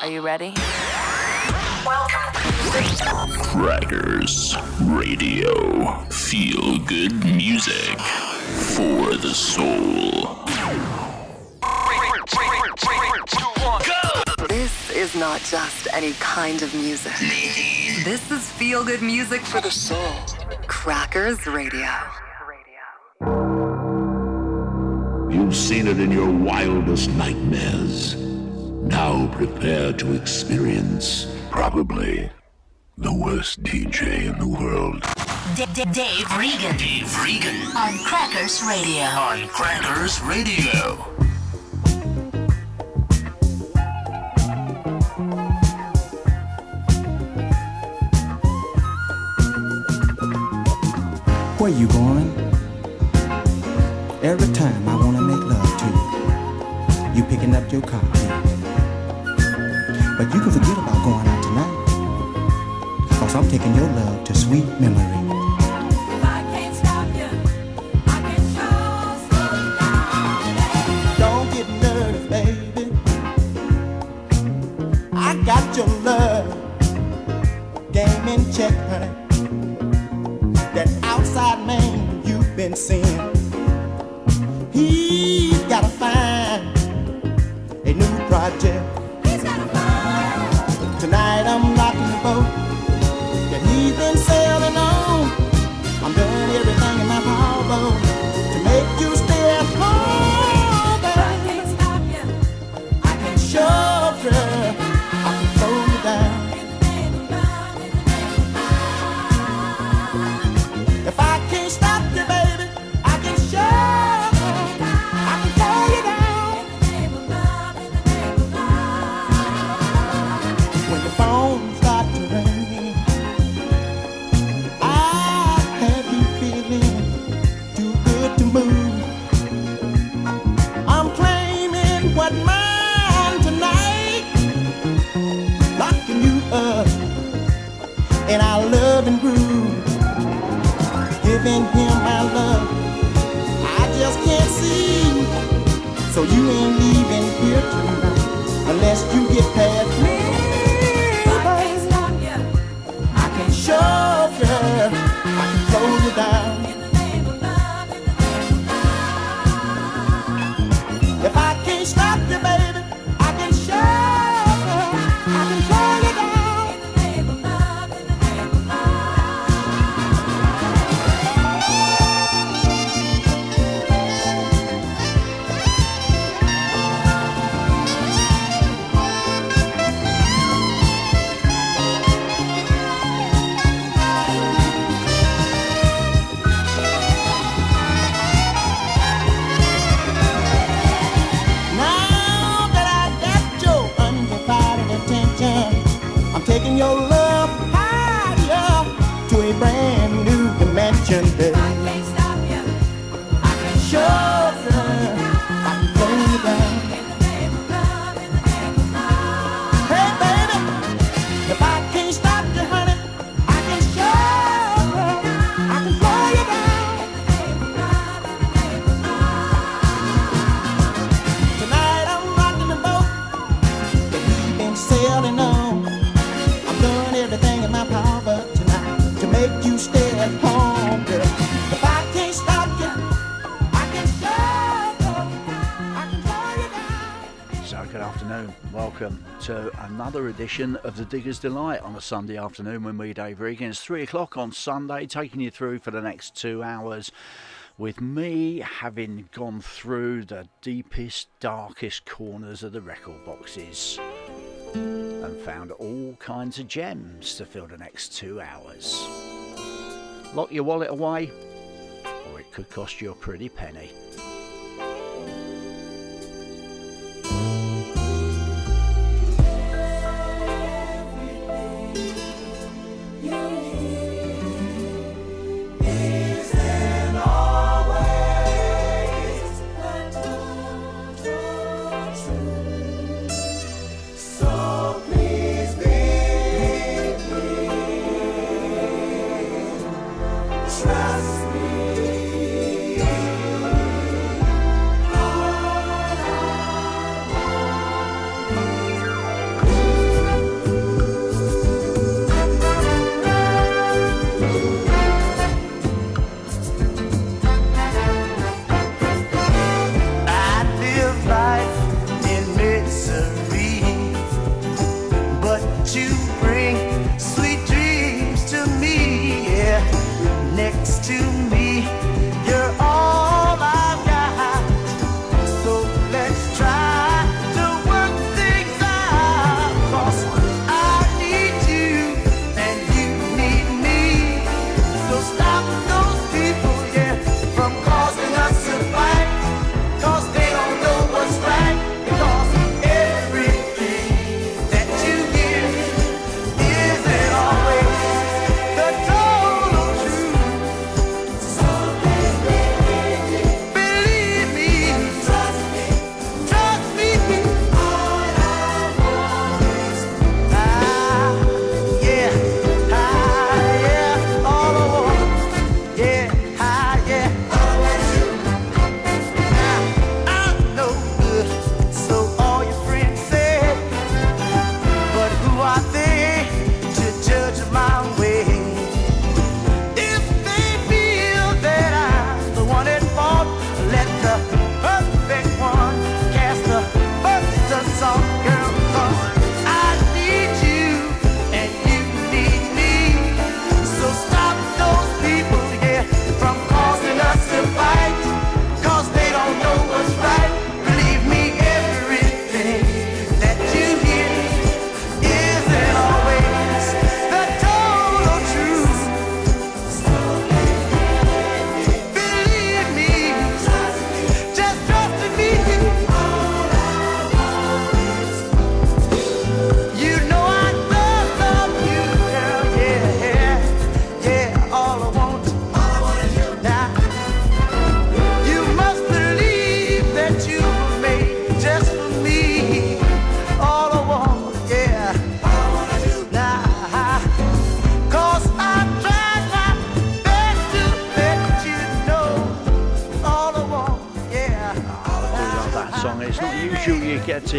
Are you ready? Crackers Radio. Feel good music for the soul. This is not just any kind of music. This is feel good music for the soul. Crackers Radio. You've seen it in your wildest nightmares. Now prepare to experience probably the worst DJ in the world. D- D- Dave Regan. Dave Regan On Crackers Radio. on Crackers Radio. Where you going? Every time I wanna make love to you, you picking up your car key. But you can forget about going out tonight, cause I'm taking your love to sweet memory. Another edition of the Digger's Delight on a Sunday afternoon when we, Dave Regan. It's three o'clock on Sunday, taking you through for the next two hours with me having gone through the deepest, darkest corners of the record boxes and found all kinds of gems to fill the next two hours. Lock your wallet away, or it could cost you a pretty penny.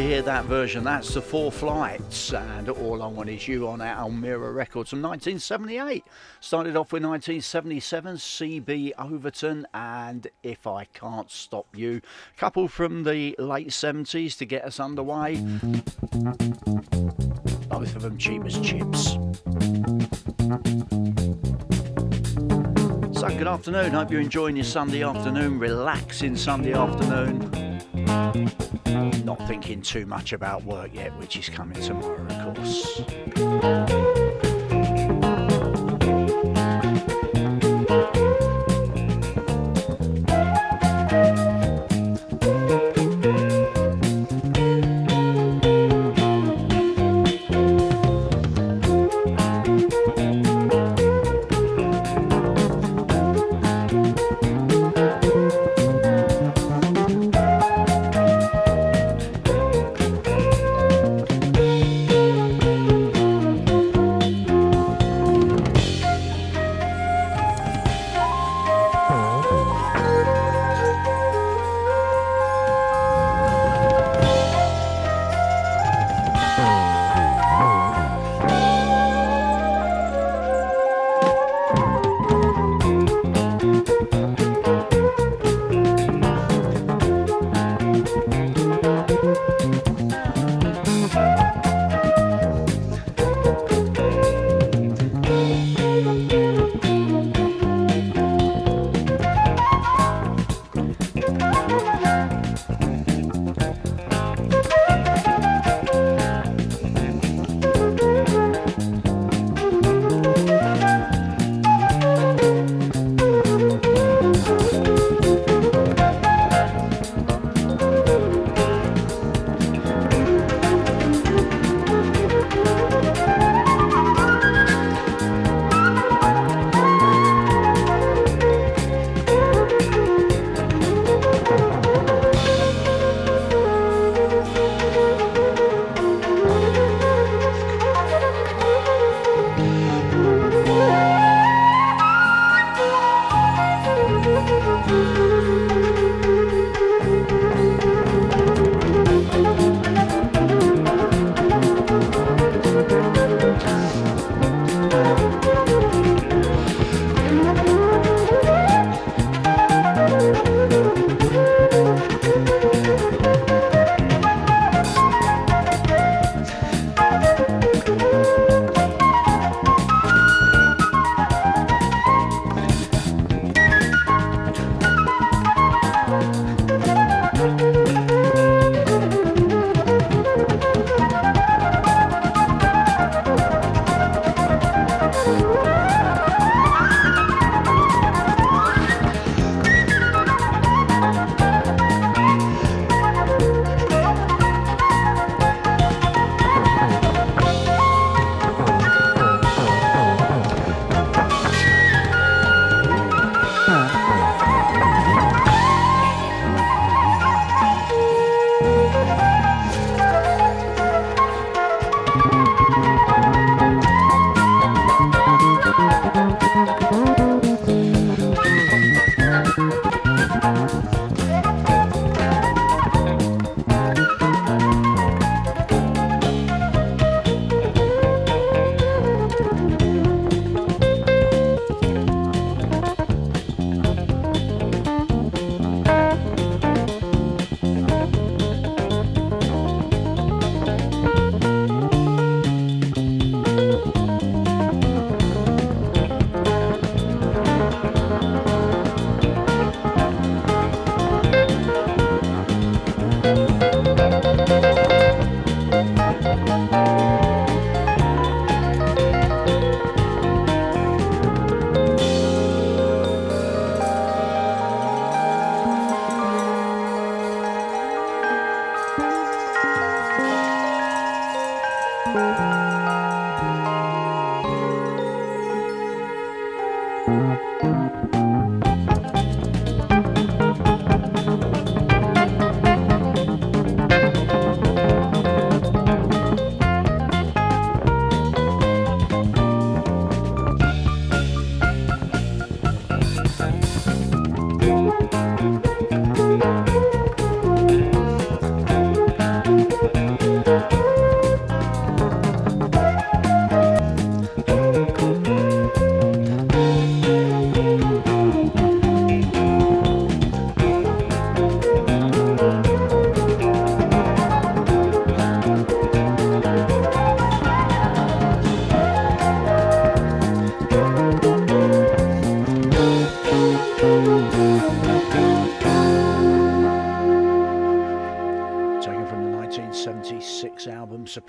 Hear that version. That's the Four Flights and All I Want Is You on our Almira Records from 1978. Started off with 1977, CB Overton and If I Can't Stop You. Couple from the late 70s to get us underway. Both of them cheap as chips. So, good afternoon. Hope you're enjoying your Sunday afternoon, relaxing Sunday afternoon. Not thinking too much about work yet, which is coming tomorrow, of course.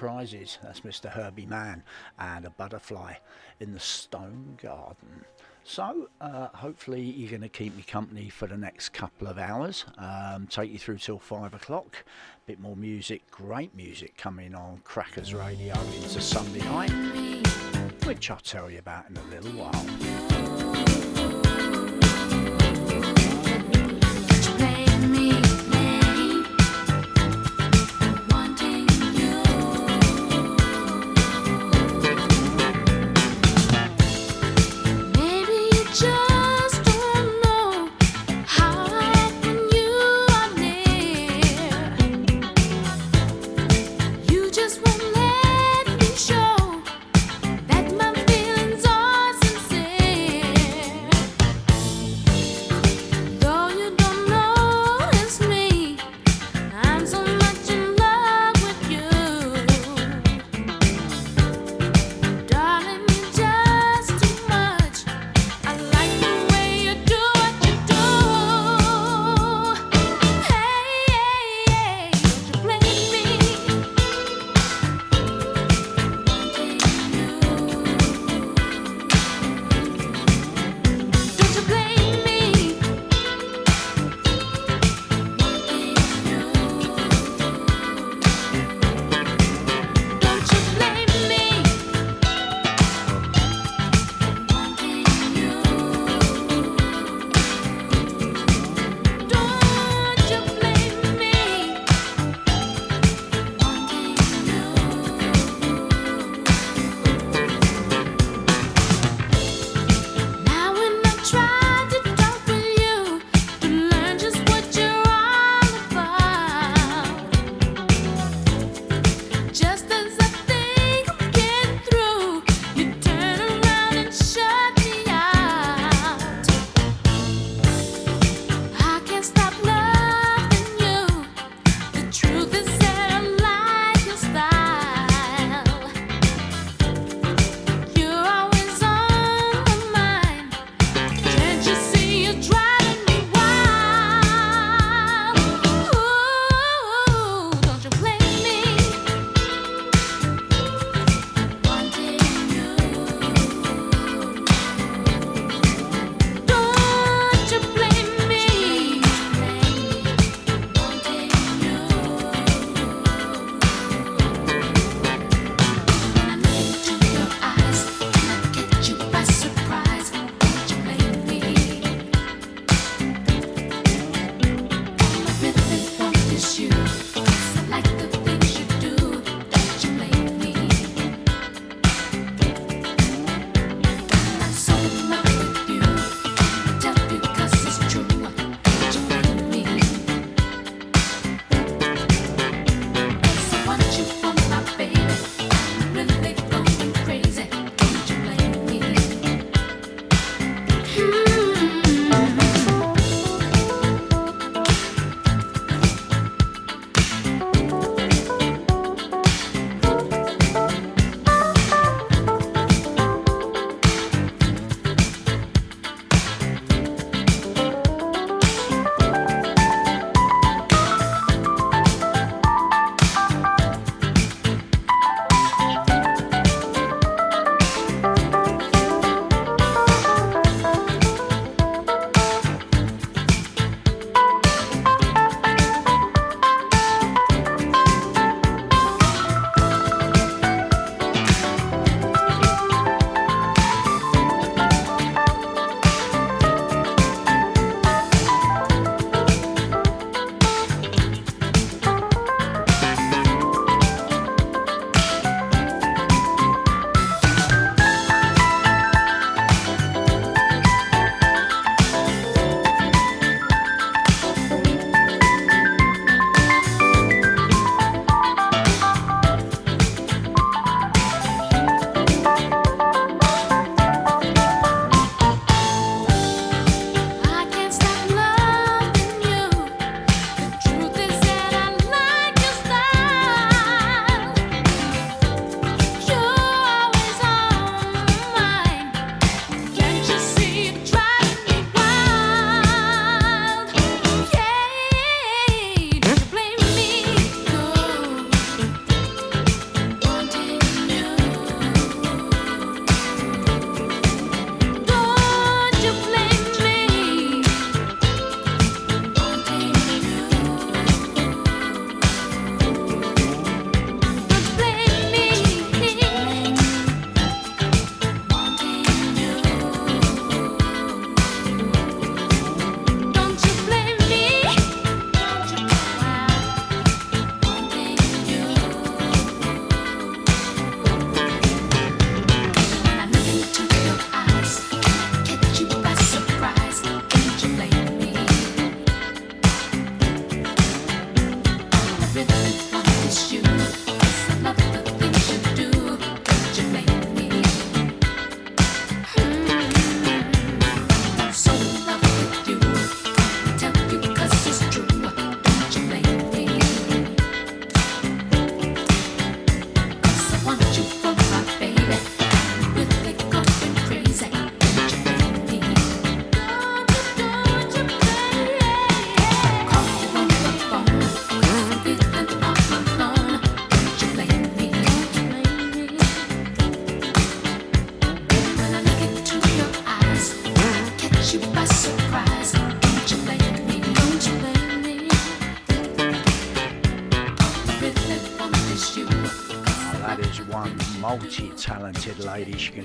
That's Mr. Herbie Mann and a butterfly in the stone garden. So, uh, hopefully, you're going to keep me company for the next couple of hours. Um, take you through till five o'clock. A bit more music, great music coming on Crackers Radio into Sunday night, which I'll tell you about in a little while.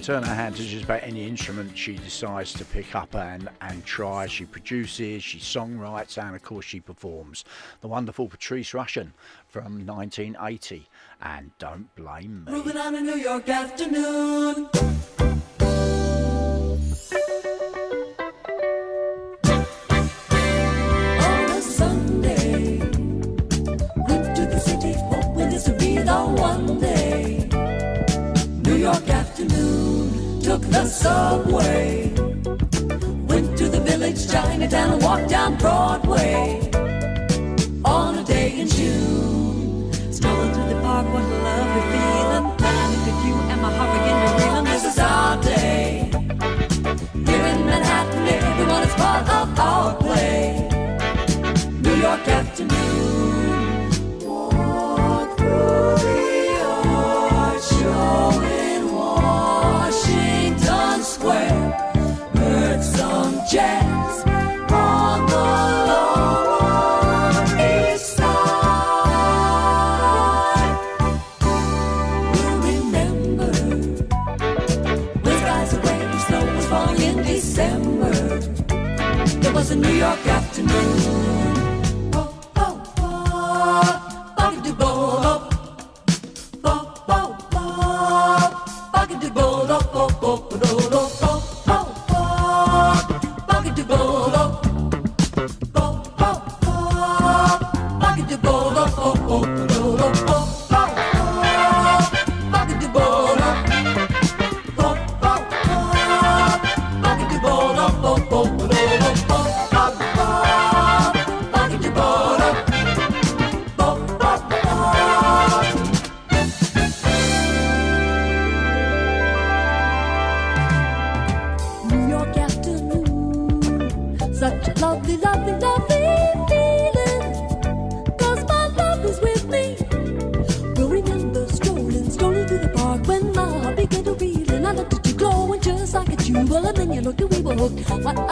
turn her hand to just about any instrument she decides to pick up and, and try. She produces, she songwrites, and of course she performs. The wonderful Patrice Rushen from 1980 and Don't Blame Me. Moving on a New York afternoon.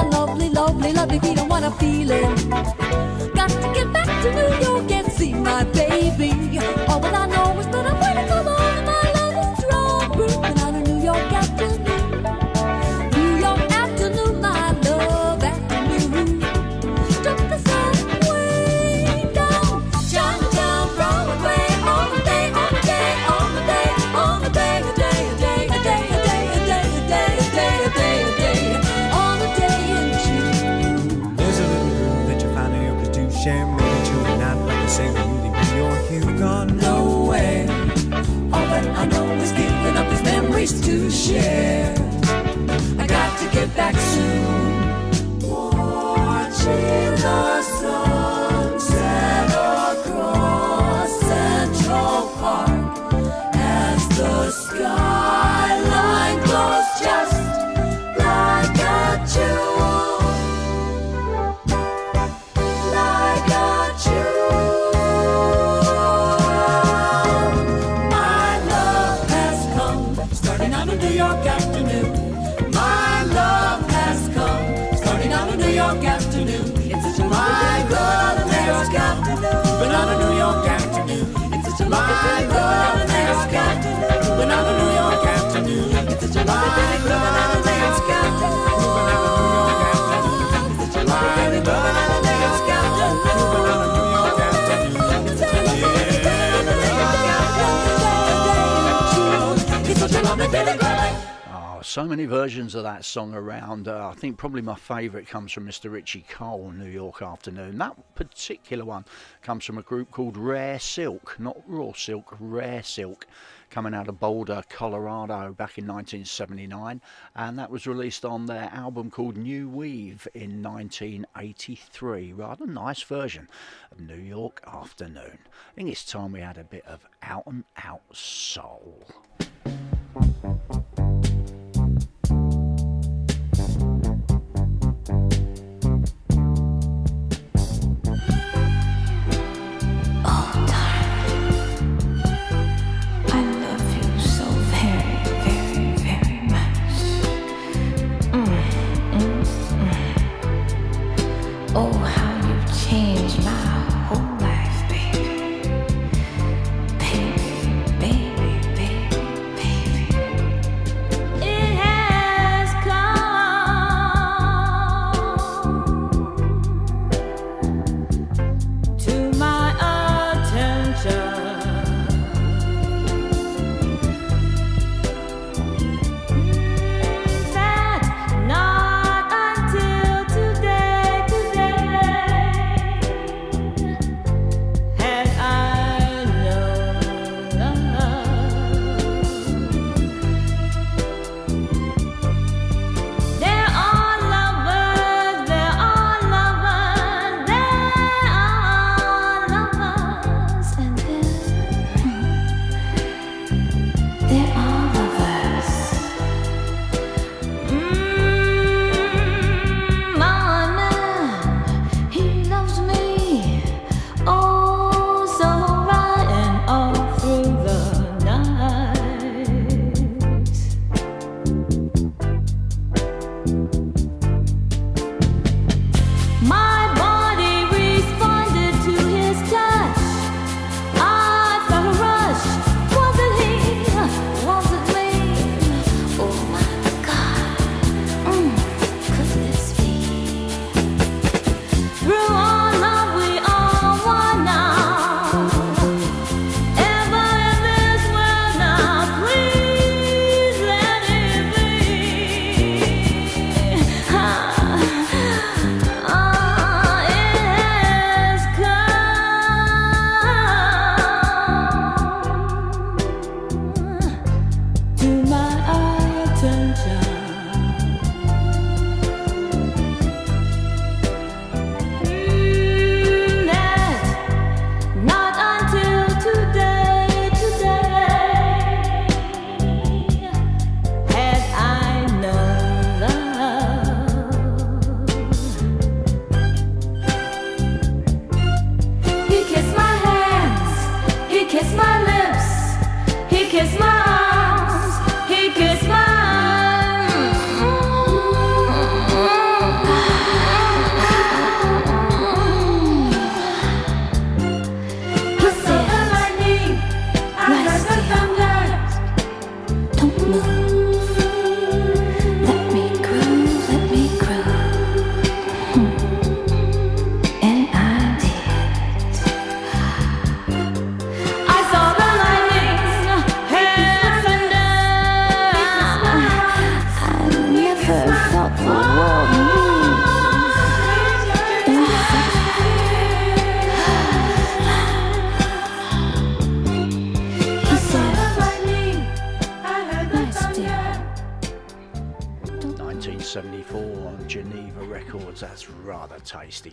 lovely, lovely, lovely feeling. What a feeling. Got to get back to New share. so many versions of that song around. Uh, I think probably my favourite comes from Mr. Richie Cole, New York Afternoon. That particular one comes from a group called Rare Silk, not Raw Silk, Rare Silk, coming out of Boulder, Colorado back in 1979. And that was released on their album called New Weave in 1983. Rather nice version of New York Afternoon. I think it's time we had a bit of out and out soul.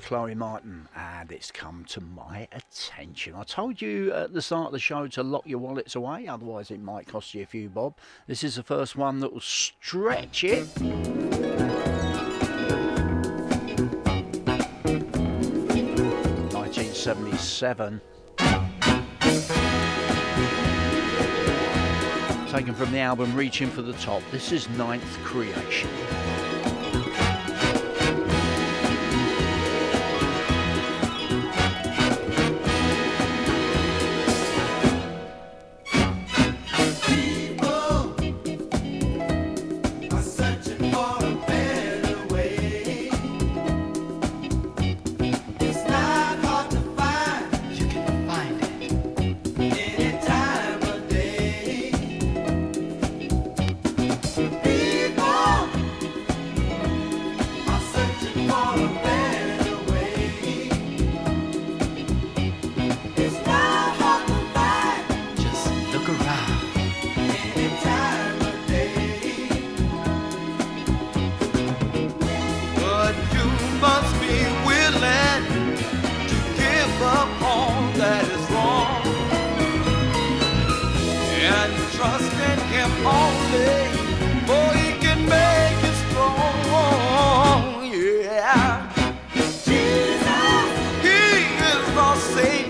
Chloe Martin, and it's come to my attention. I told you at the start of the show to lock your wallets away, otherwise, it might cost you a few bob. This is the first one that will stretch it. 1977. Taken from the album Reaching for the Top. This is Ninth Creation.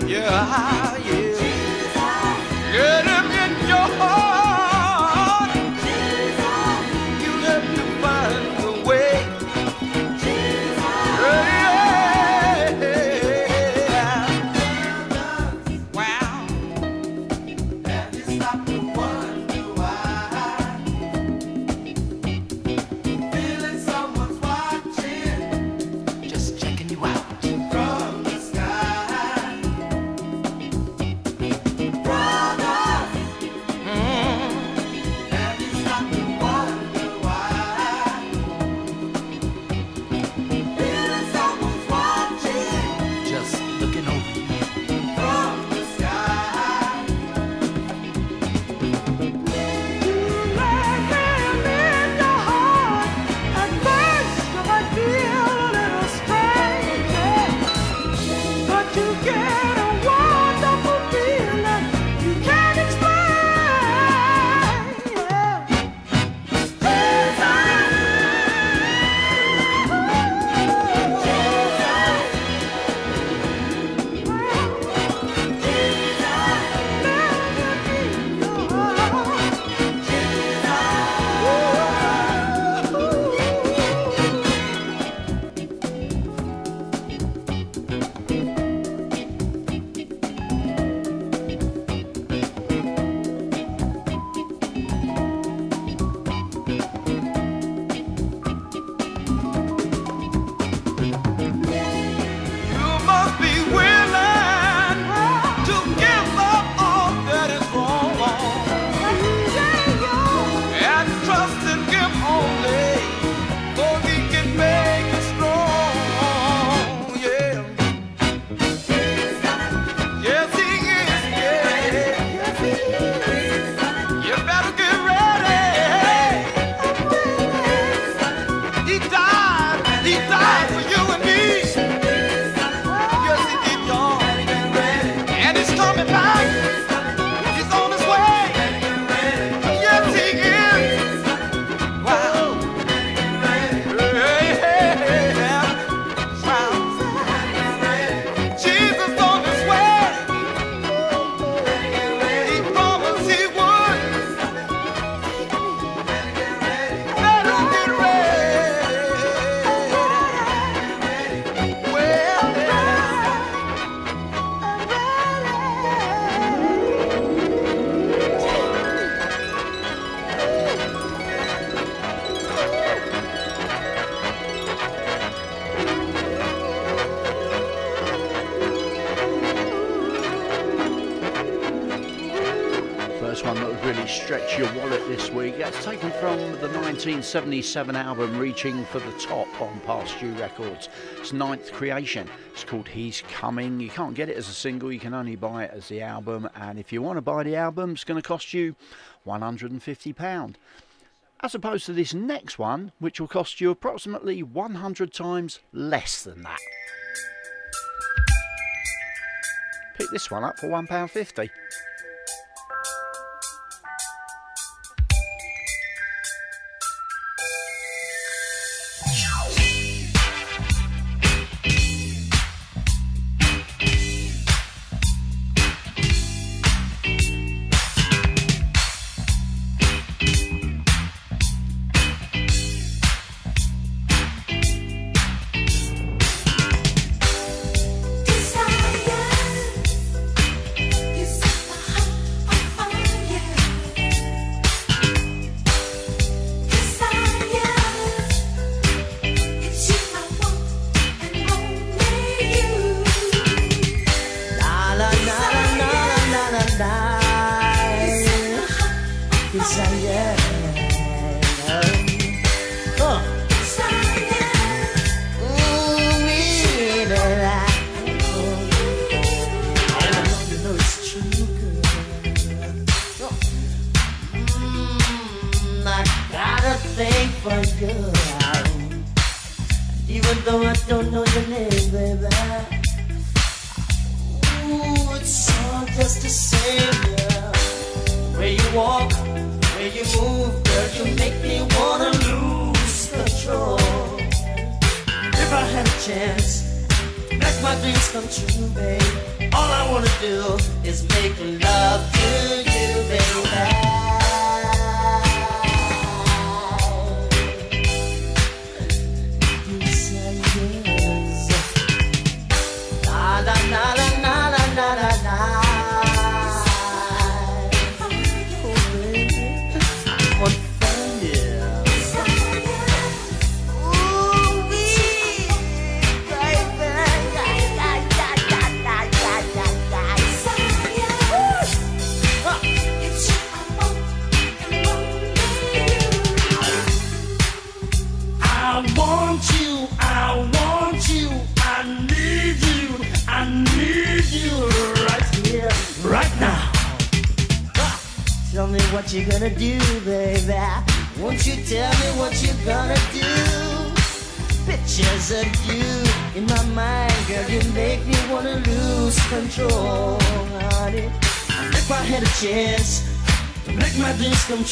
Your 1977 album Reaching for the Top on Past Due Records. It's ninth creation. It's called He's Coming. You can't get it as a single, you can only buy it as the album. And if you want to buy the album, it's going to cost you £150. as opposed to this next one, which will cost you approximately 100 times less than that. Pick this one up for £1.50.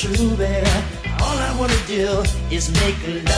true, babe. All I wanna do is make love.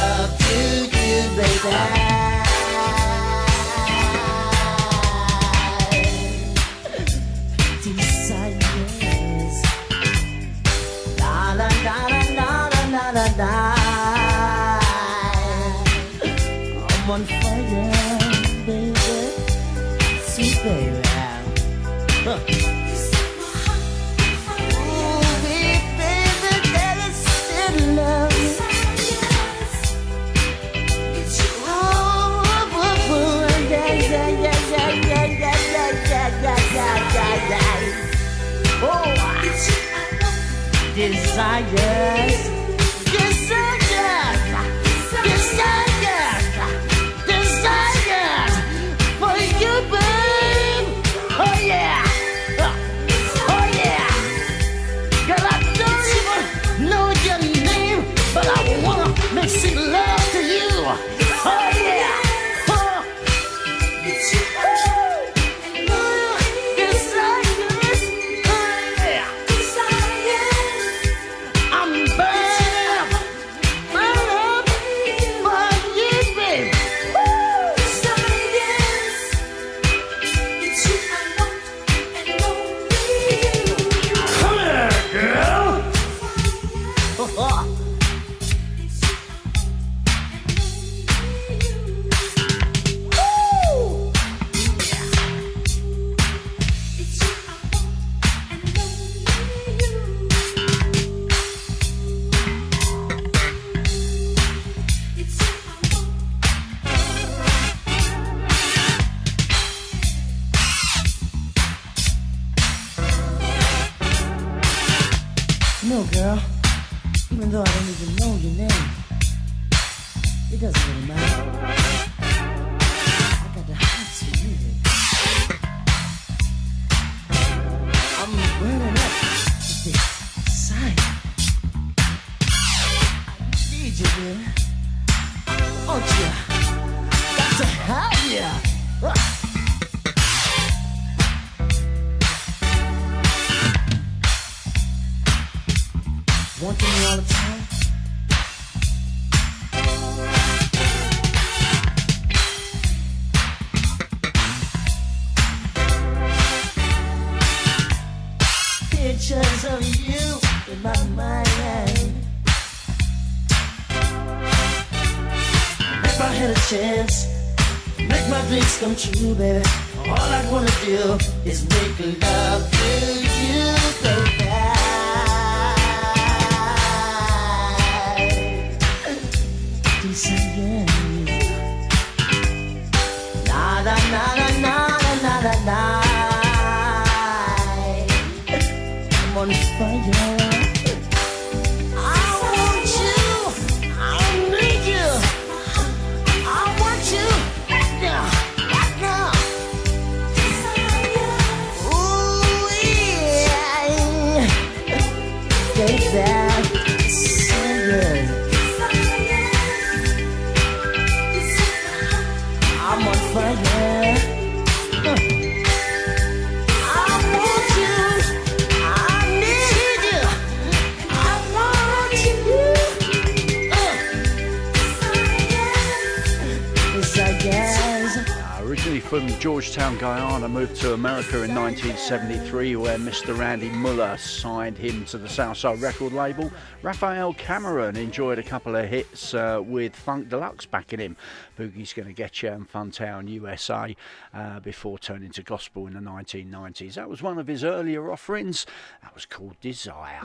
To America in 1973, where Mr. Randy Muller signed him to the Southside record label. Raphael Cameron enjoyed a couple of hits uh, with Funk Deluxe backing him. Boogie's to get you in Funtown, USA, uh, before turning to gospel in the 1990s. That was one of his earlier offerings. That was called Desire.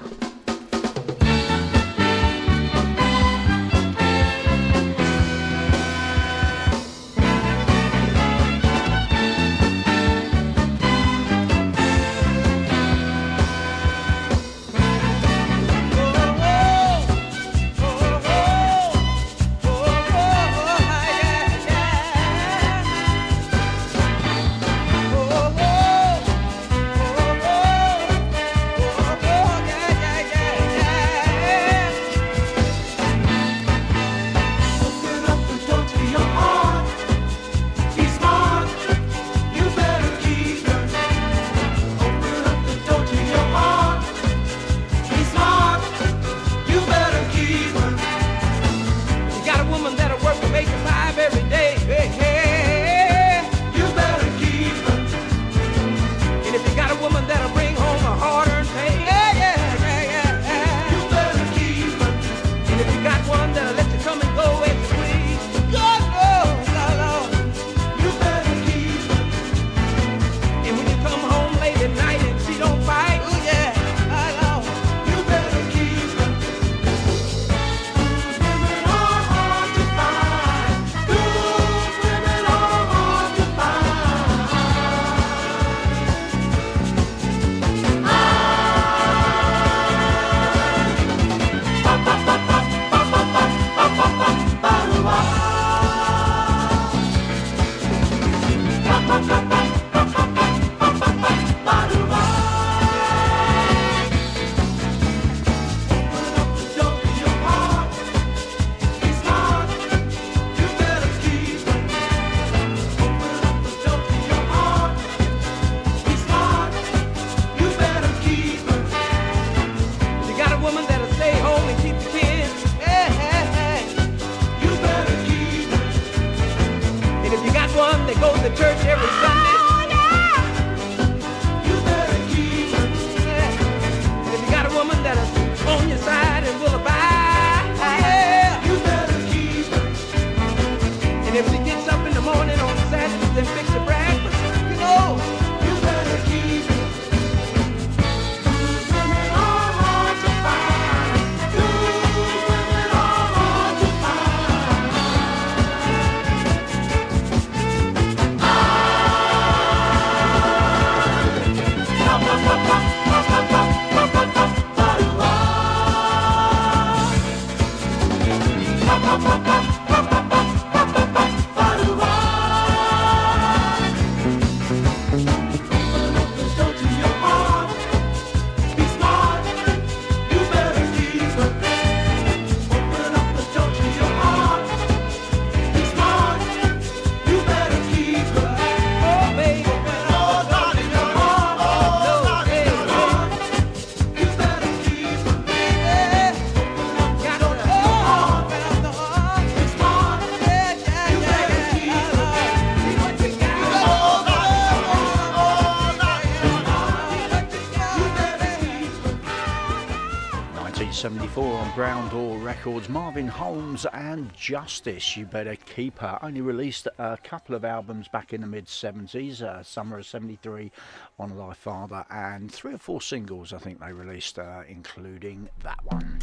1974 on Brown Door Records. Marvin Holmes and Justice, You Better Keep Her. Only released a couple of albums back in the mid 70s, uh, Summer of 73 on Thy Father, and three or four singles I think they released, uh, including that one.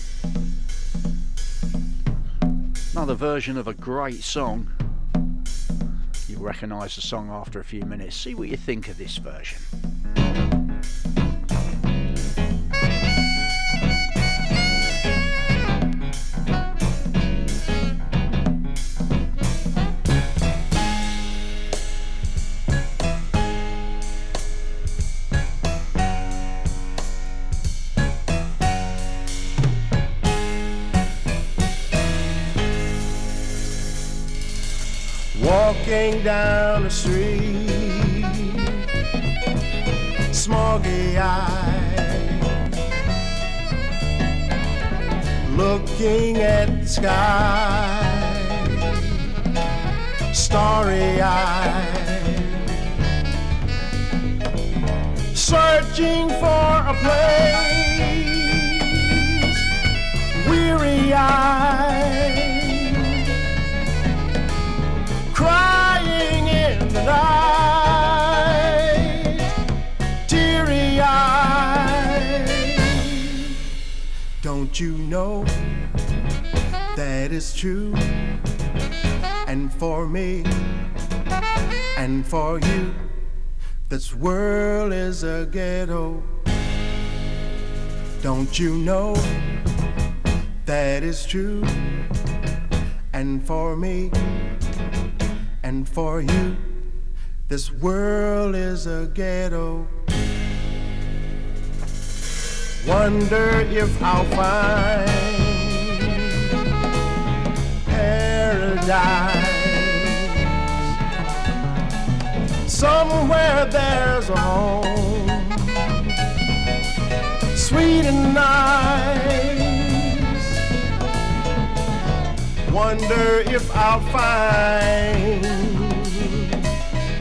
Another version of a great song. You'll recognise the song after a few minutes. See what you think of this version. Walking down the street, smoggy eyed, looking at the sky, starry eyed, searching for a place, weary eyed night, teary eyed. Don't you know that is true? And for me, and for you, this world is a ghetto. Don't you know that is true? And for me, and for you, this world is a ghetto. Wonder if I'll find paradise somewhere there's a home, sweet and nice. Wonder if I'll find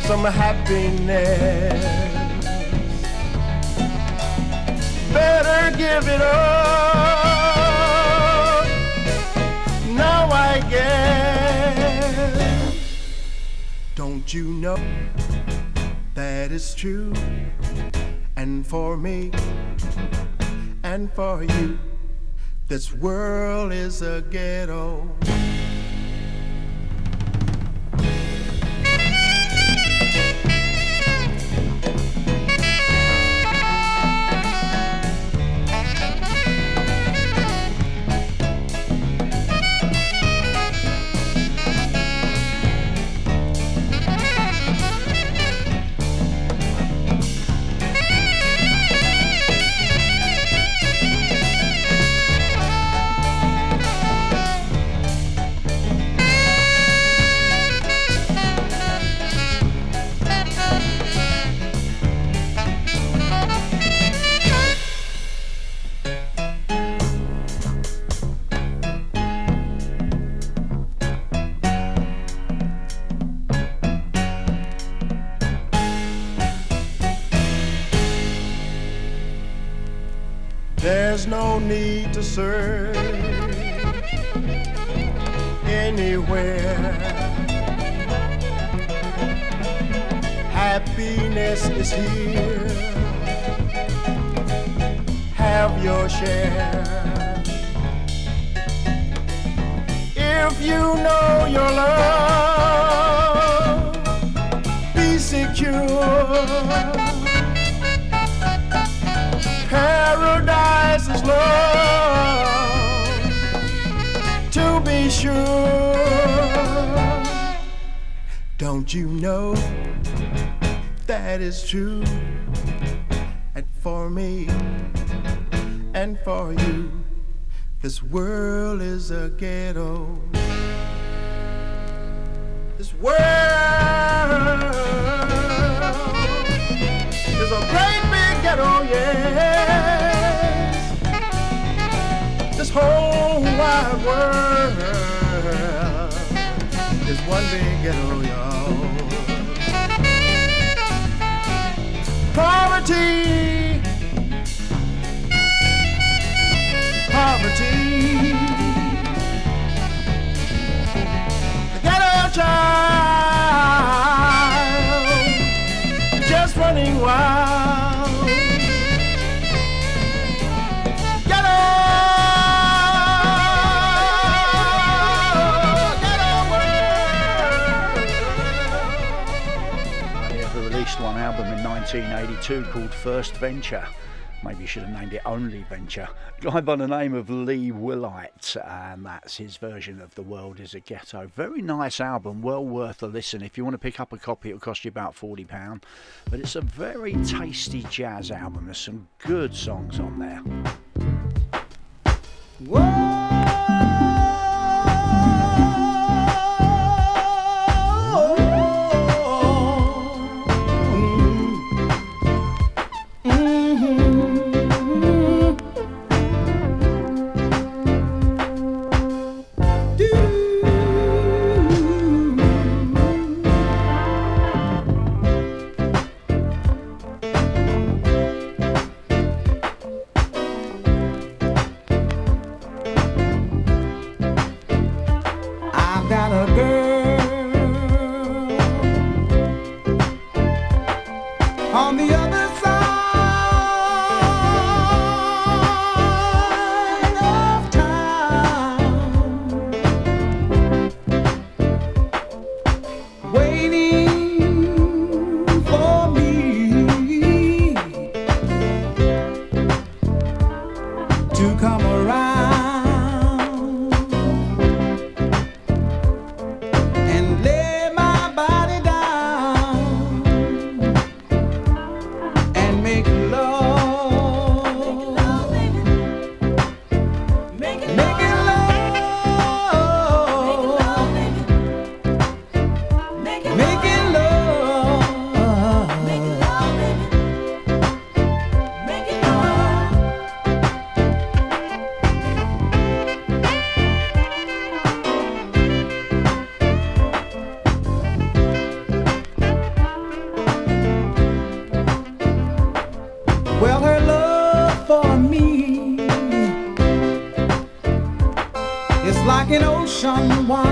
some happiness. Better give it up. Now I guess. Don't you know that is true? And for me, and for you, this world is a ghetto. And for you, this world is a ghetto. This world is a great big ghetto, yes. This whole wide world is one big ghetto, y'all. Poverty, child just running wild. They have released one album in 1982 called First Venture. Maybe should have named it Only Venture. Guy by the name of Lee Willite, and that's his version of The World is a Ghetto. Very nice album, well worth a listen. If you want to pick up a copy, it'll cost you about £40, but it's a very tasty jazz album. There's some good songs on there. Whoa! Russian one.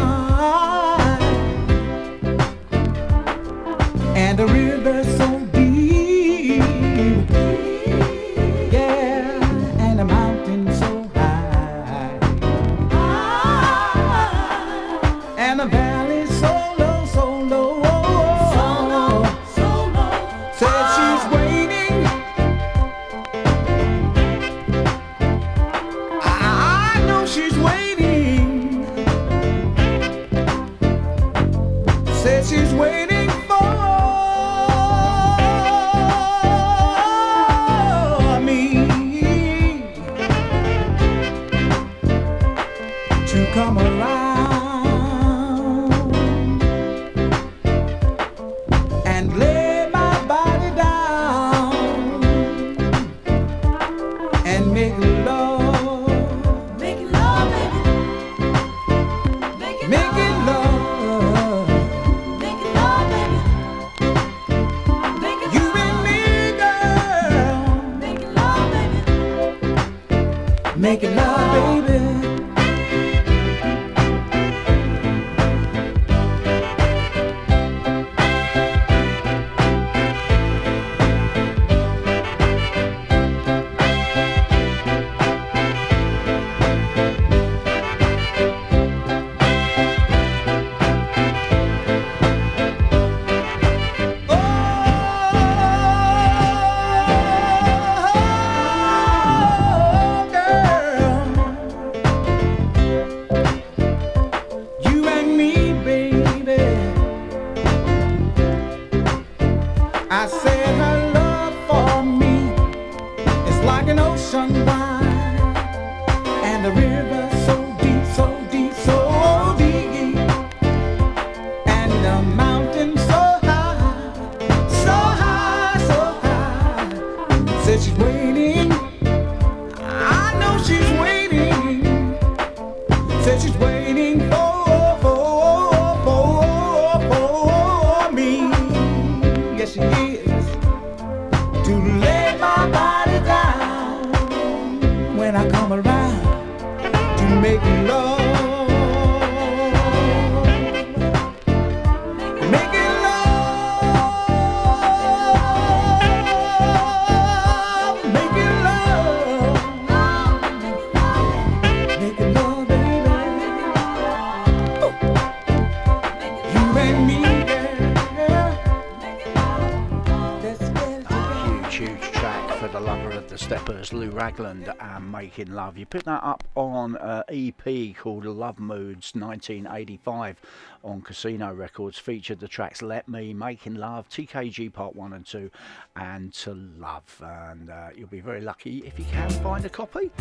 Ragland, and Making Love. You picked that up on an EP called Love Moods 1985 on Casino Records. Featured the tracks Let Me, Making Love, TKG Part 1 and 2, and To Love. And uh, you'll be very lucky if you can find a copy.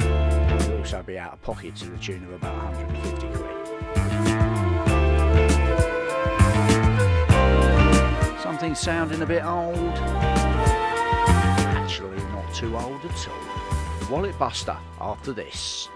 You'll also be out of pocket to the tune of about 150 quid. Something sounding a bit old. Not too old at all. Wallet Buster after this.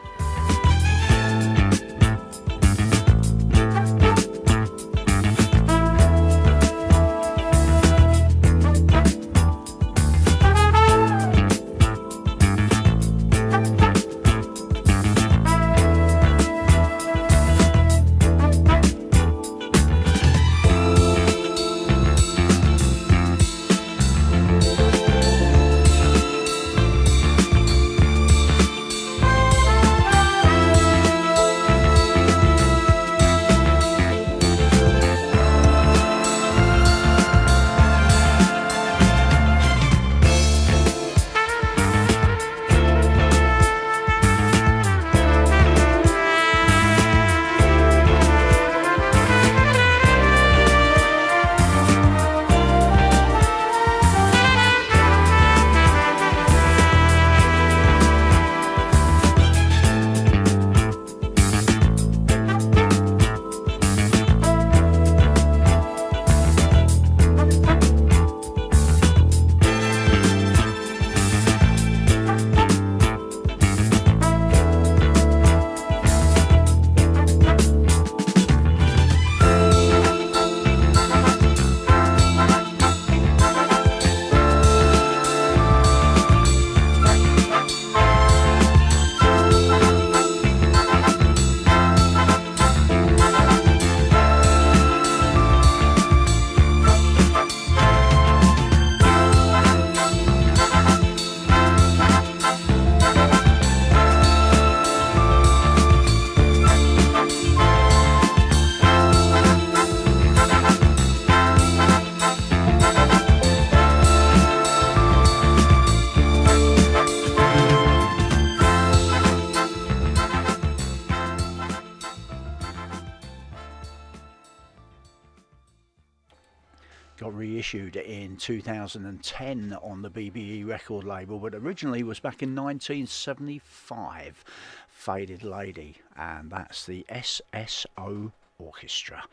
2010 on the BBE record label, but originally was back in 1975. Faded Lady, and that's the SSO Orchestra.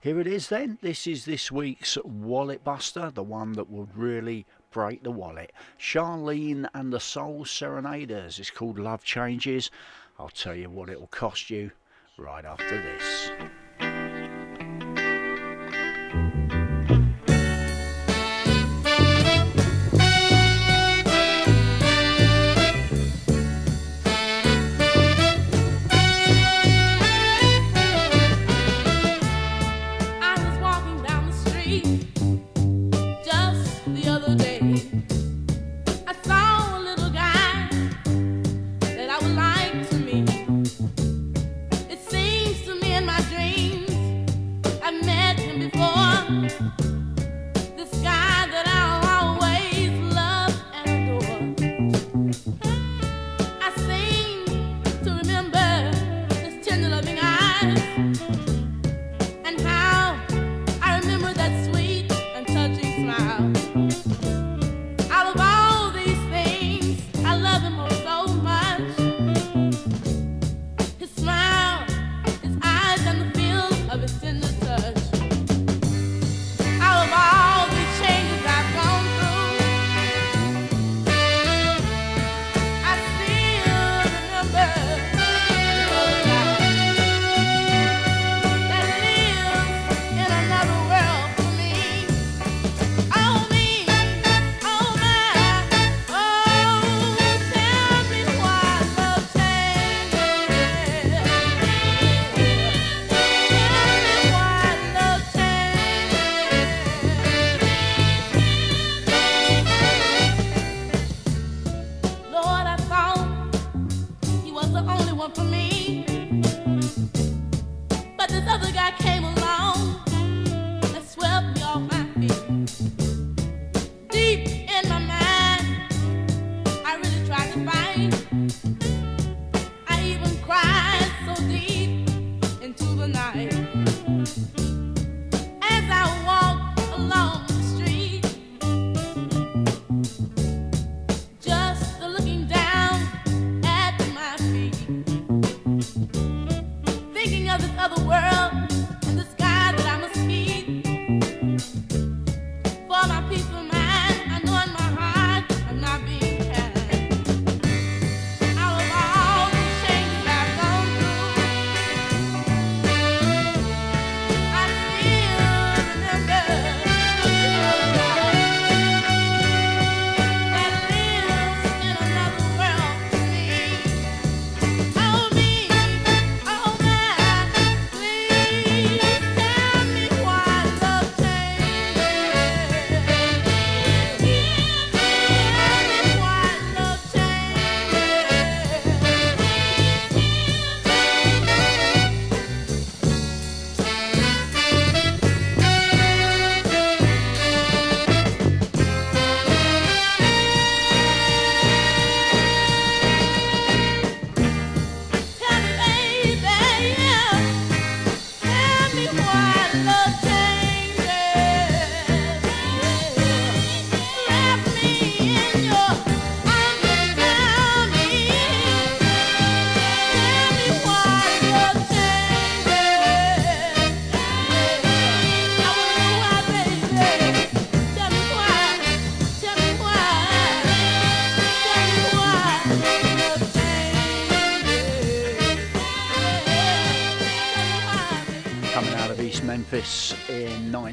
Here it is then. This is this week's Wallet Buster, the one that would really break the wallet. Charlene and the Soul Serenaders. It's called Love Changes. I'll tell you what it'll cost you right after this.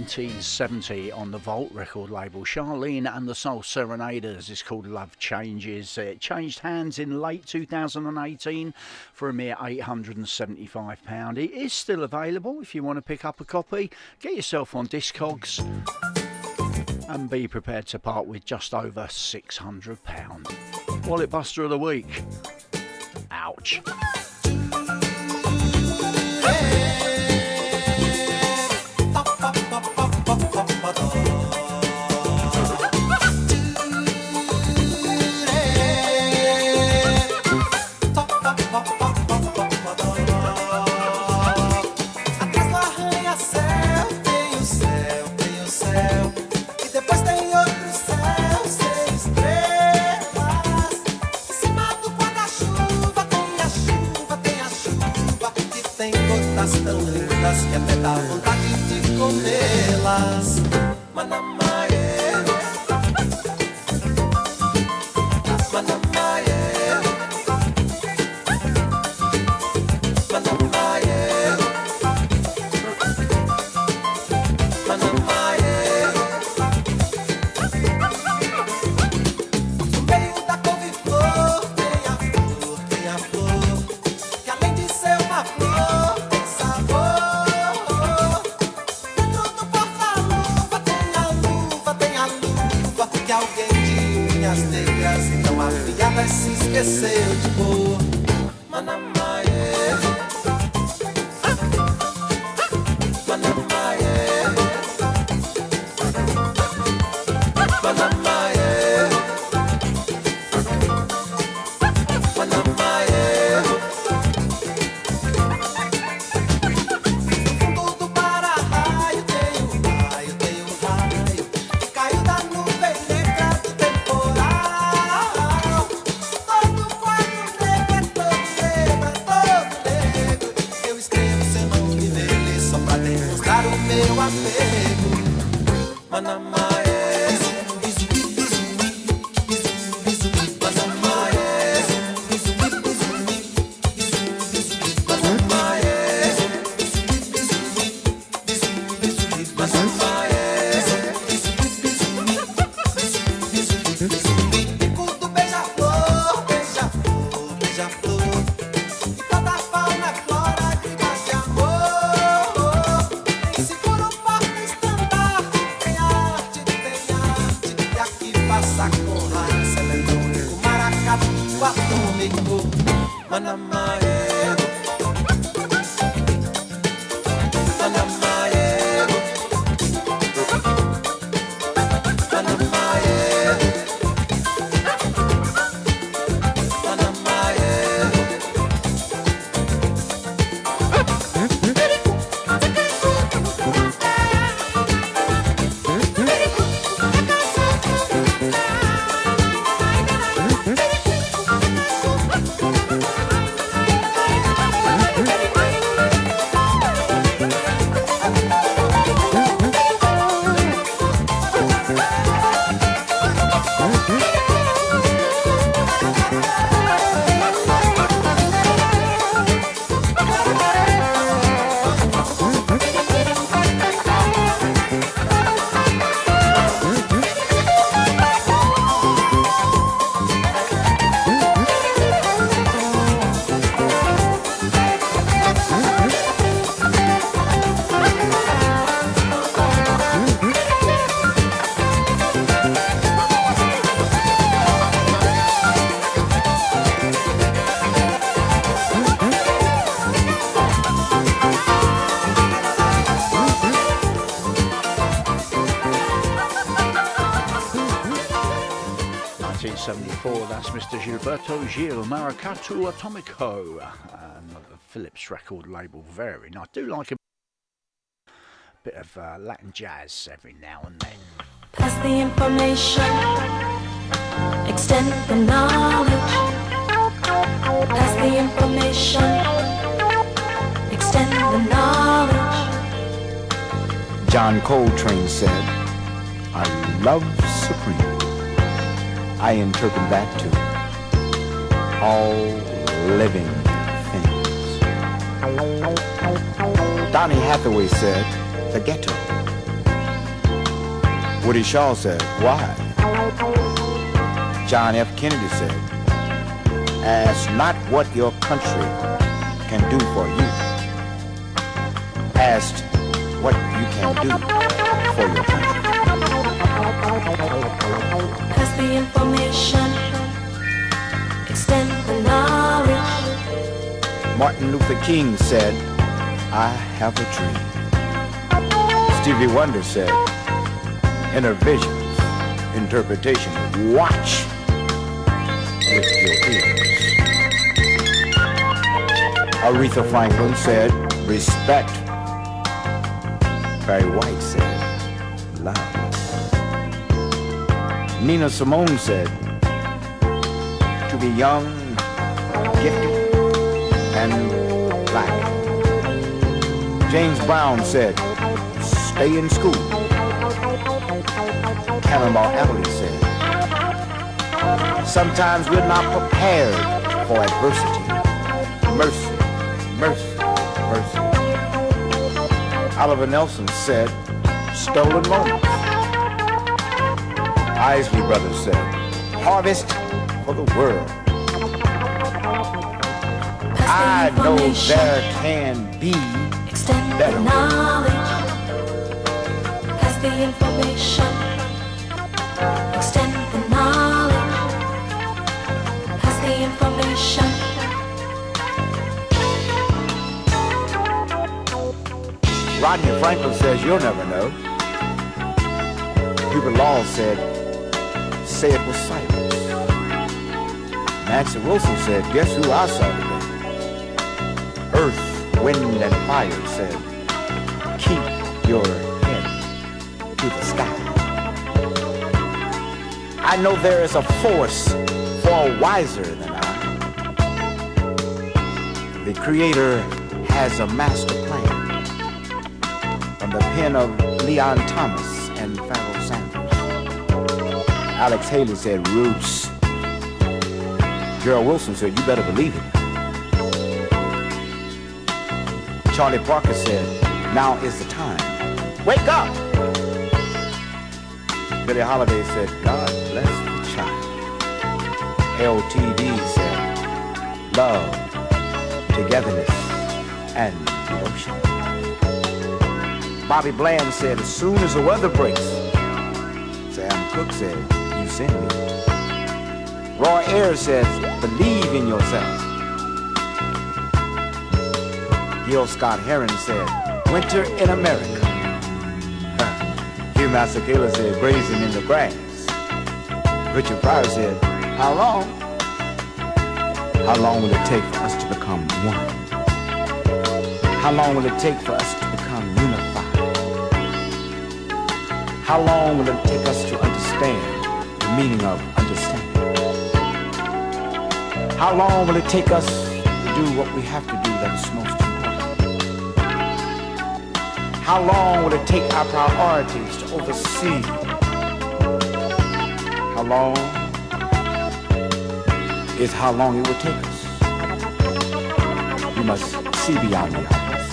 1970 on the Vault record label. Charlene and the Soul Serenaders is called Love Changes. It changed hands in late 2018 for a mere £875. It is still available if you want to pick up a copy. Get yourself on Discogs and be prepared to part with just over £600. Wallet Buster of the Week. Ouch. Gil Maracatu Atomico, um, Philips record label. Very nice. I do like a bit of uh, Latin jazz every now and then. Pass the information, extend the knowledge. Pass the information, extend the knowledge. John Coltrane said, "I love supreme." I interpret that to all living things. Donny Hathaway said, the ghetto. Woody Shaw said, why? John F. Kennedy said, ask not what your country can do for you. Ask what you can do for your country. Pass the information, Martin Luther King said, I have a dream. Stevie Wonder said, inner visions, interpretation, watch with your ears. Aretha Franklin said, respect. Barry White said, love. Nina Simone said, to be young, and black. James Brown said, stay in school. Cannonball Adderley said, sometimes we're not prepared for adversity. Mercy, mercy, mercy. Oliver Nelson said, stolen moments. Isley Brothers said, harvest for the world. I know there can be Extend the better. knowledge. Pass the information. Extend the knowledge. Pass the information. Rodney Franklin says you'll never know. Hubert Law said, say it was silence. Nancy Wilson said, guess who I saw today? Wind, and fire said, keep your head to the sky. I know there is a force far wiser than I. The Creator has a master plan from the pen of Leon Thomas and Pharoah Sanders. Alex Haley said, Roots. Gerald Wilson said, you better believe it. Charlie Parker said, now is the time. Wake up! Billie Holiday said, God bless the child. LTD said, love, togetherness, and devotion. Bobby Bland said, as soon as the weather breaks. Sam Cooke said, you send me. Roy Ayers says, believe in yourself. Gil Scott Heron said, winter in America. Hugh Masekela said, grazing in the grass. Richard Pryor said, how long? How long will it take for us to become one? How long will it take for us to become unified? How long will it take us to understand the meaning of understanding? How long will it take us to do what we have to do that is most? How long will it take our priorities to oversee? How long is how long it will take us? You must see beyond the obvious.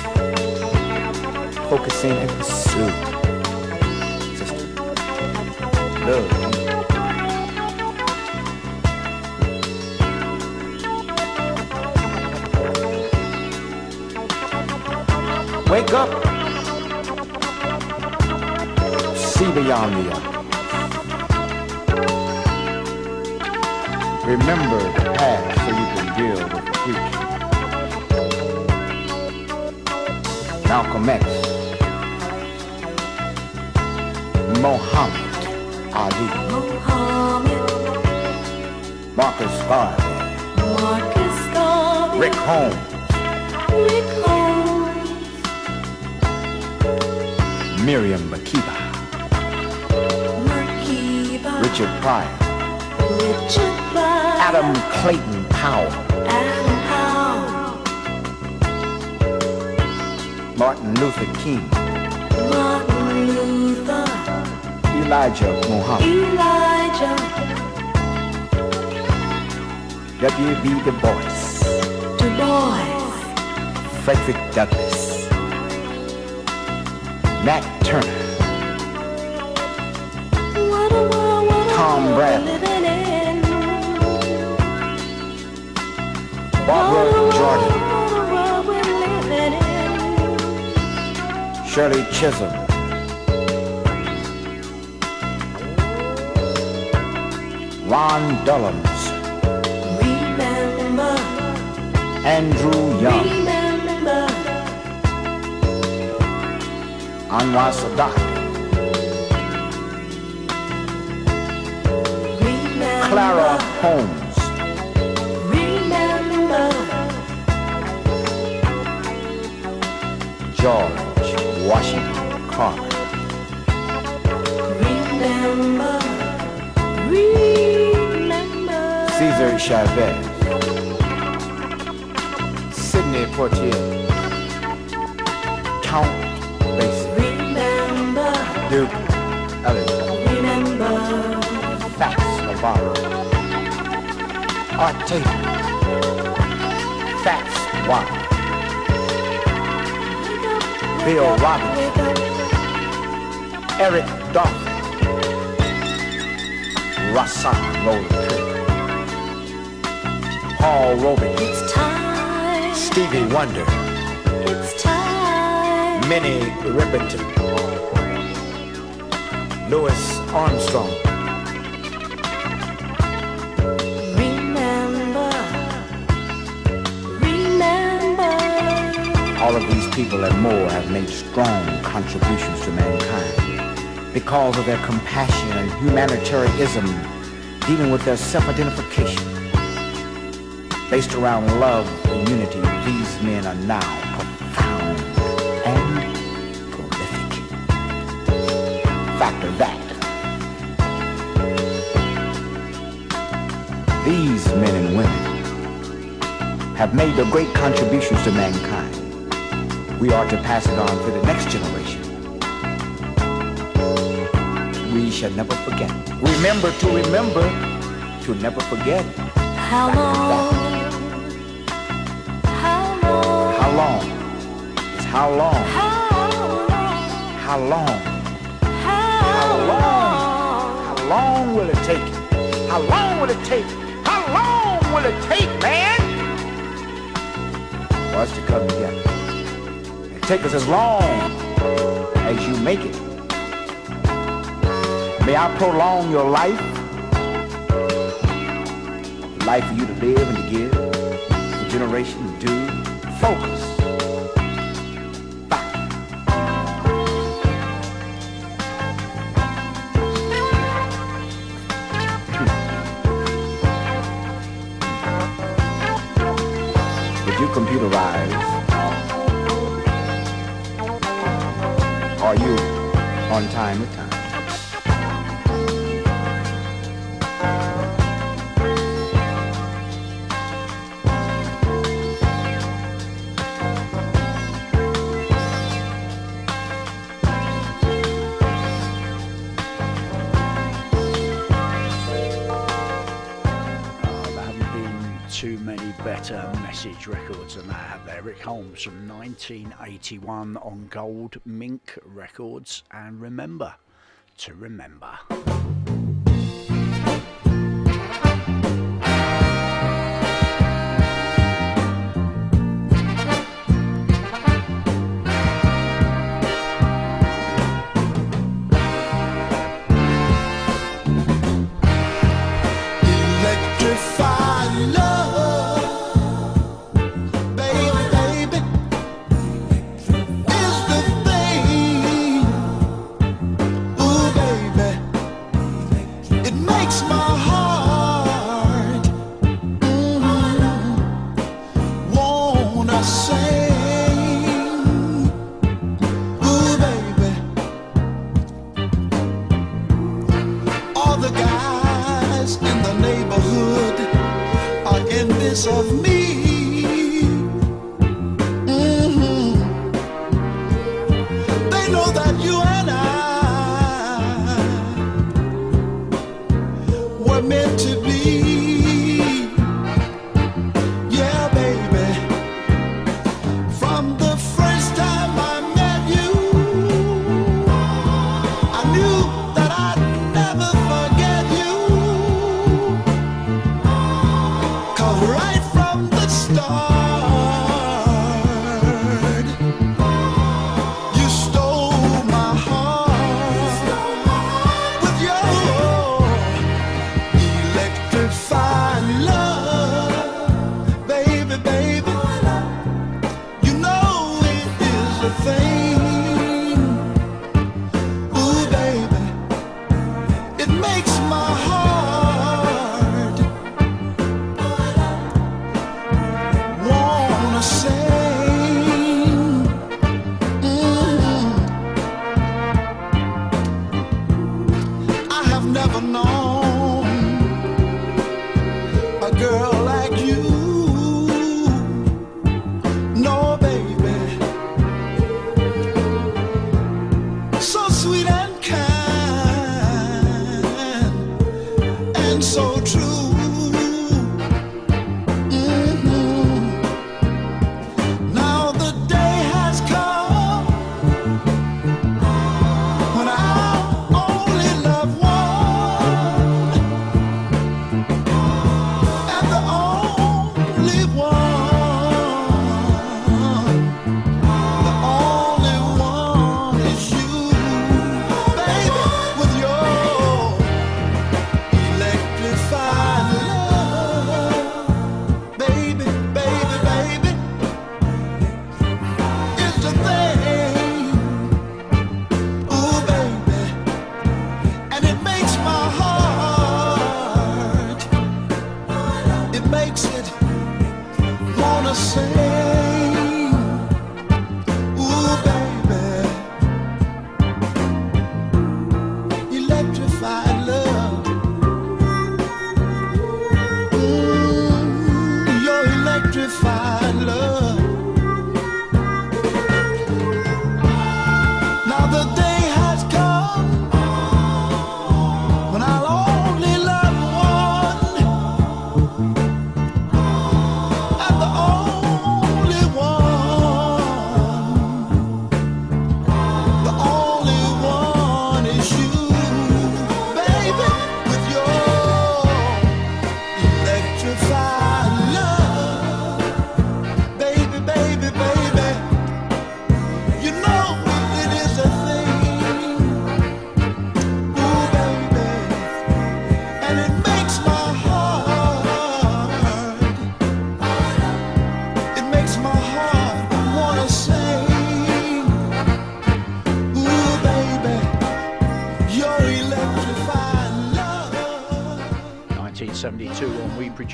Focusing and pursue. Sister. Love. Wake up. See beyond the obvious. Remember the past so you can deal with the future. Malcolm X. Muhammad Ali. Muhammad, Marcus Garvey. Marcus Garvey, Rick Holmes. Rick Holmes, Miriam Makeba. Richard Pryor. Richard Pryor, Adam Clayton Powell. Adam Powell, Martin Luther King. Martin Luther, Elijah Muhammad. Elijah, W.B. Du Bois. Du Bois, Frederick Douglass. Nat Turner, Tom Bradley, Barbara Jordan, Shirley Chisholm, Ron Dellums, Andrew Young, Anwar Sadat, Clara Holmes, George Washington Carver, Cesar Chavez, Sidney Poitier, Count Basie, Duke Navarro, Art Tatum, Fats Watt, Bill Robbins, Eric Dolphy, Rassan Roller Paul Roby, Stevie Wonder, Minnie Riperton, Louis Armstrong, people and more have made strong contributions to mankind because of their compassion and humanitarianism dealing with their self-identification. Based around love and unity, these men are now profound and prolific. Factor that. These men and women have made their great contributions to mankind. We are to pass it on to the next generation. We shall never forget. Remember to remember to never forget. How long? How long? How long? It's how long? How long? How long? How long will it take? How long will it take? How long will it take, man? For us to come together. Take us as long as you make it. May I prolong your life. Life for you to live and to give. the generation to do. Focus. Did you on time with time? Message records and that, have there? Rick Holmes from 1981 on Gold Mink Records. And remember to remember.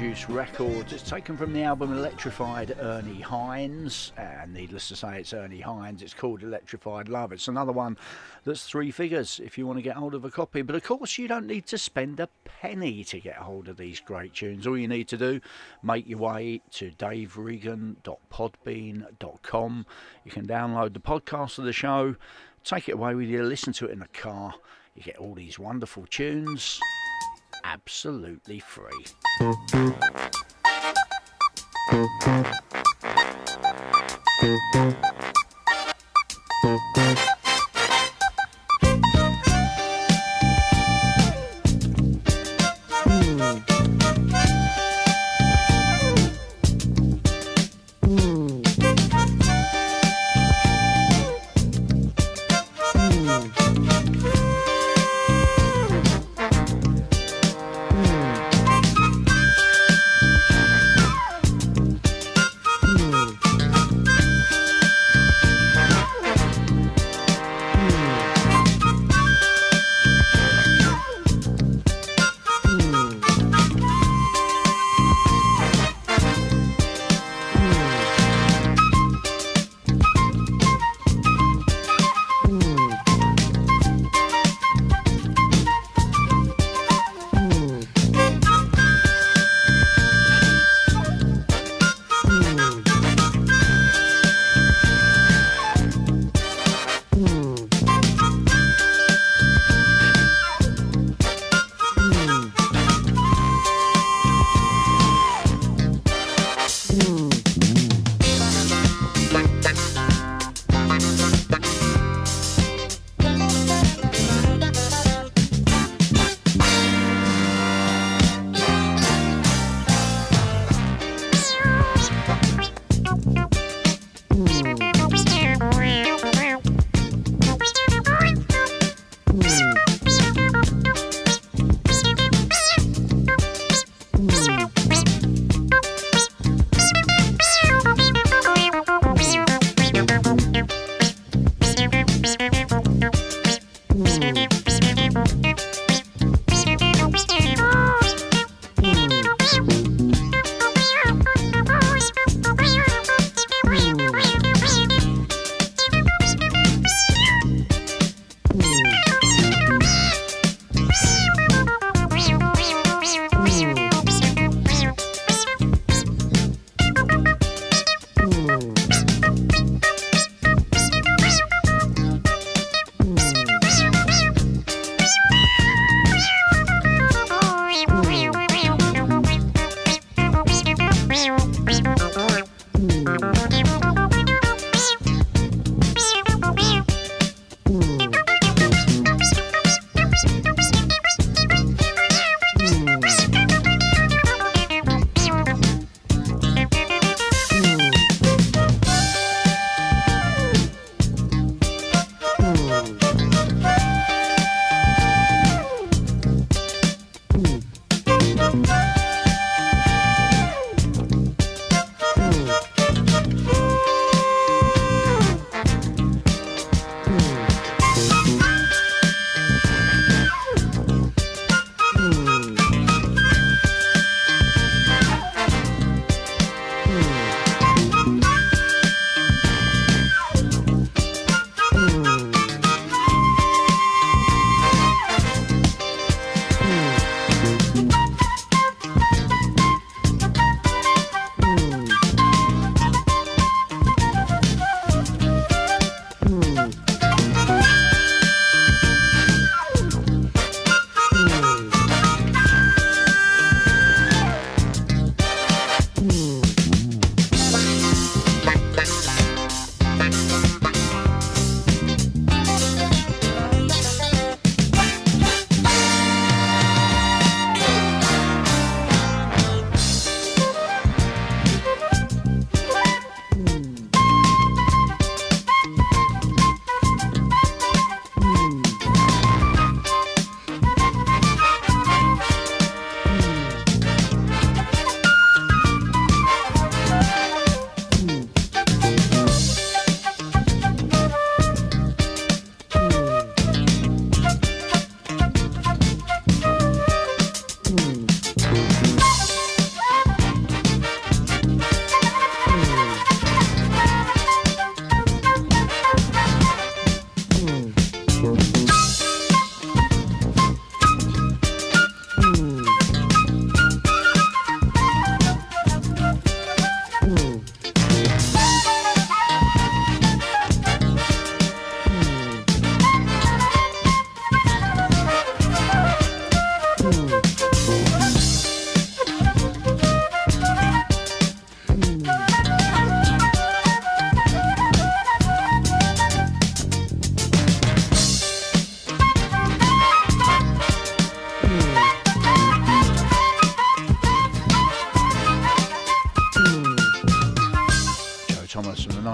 Records. It's taken from the album Electrified Ernie Hines, and needless to say, it's Ernie Hines. It's called Electrified Love. It's another one that's three figures if you want to get hold of a copy. But of course, you don't need to spend a penny to get hold of these great tunes. All you need to do, make your way to daveregan.podbean.com. You can download the podcast of the show, take it away with you, listen to it in the car. You get all these wonderful tunes absolutely free.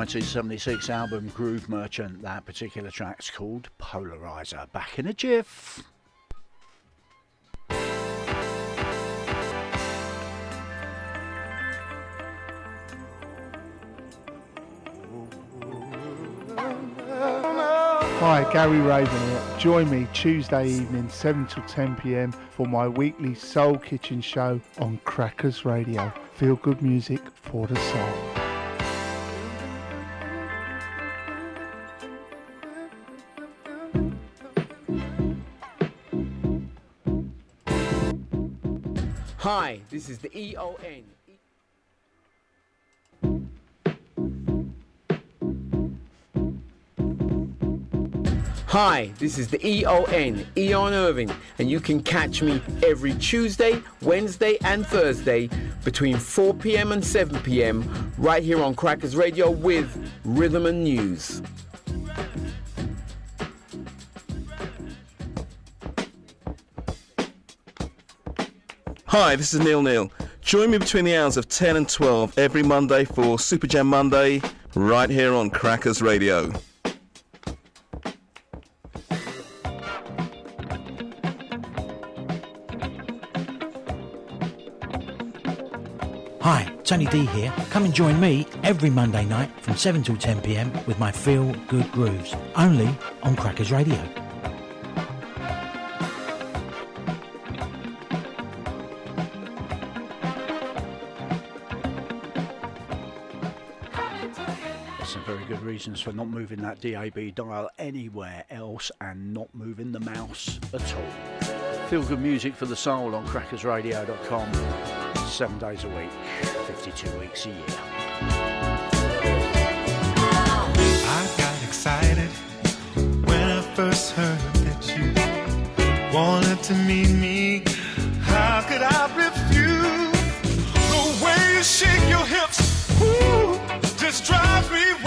1976 album Groove Merchant. That particular track's called Polarizer. Back in a jiff. Hi, Gary Raven here. Join me Tuesday evening, 7 till 10 pm, for my weekly Soul Kitchen show on Crackers Radio. Feel good music for the soul. Hi, this is the EON. Hi, this is the EON, Eon Irving, and you can catch me every Tuesday, Wednesday, and Thursday between 4 p.m. and 7 p.m. right here on Crackers Radio with Rhythm and News. Hi, this is Neil Neil. Join me between the hours of 10 and 12 every Monday for Super Jam Monday, right here on Crackers Radio. Hi, Tony D here. Come and join me every Monday night from 7 till 10 pm with my Feel Good Grooves, only on Crackers Radio. Reasons for not moving that DAB dial anywhere else and not moving the mouse at all. Feel good music for the soul on crackersradio.com. Seven days a week, 52 weeks a year. I got excited when I first heard that you wanted to meet me. How could I refuse? The way you shake your hips, ooh, just drives me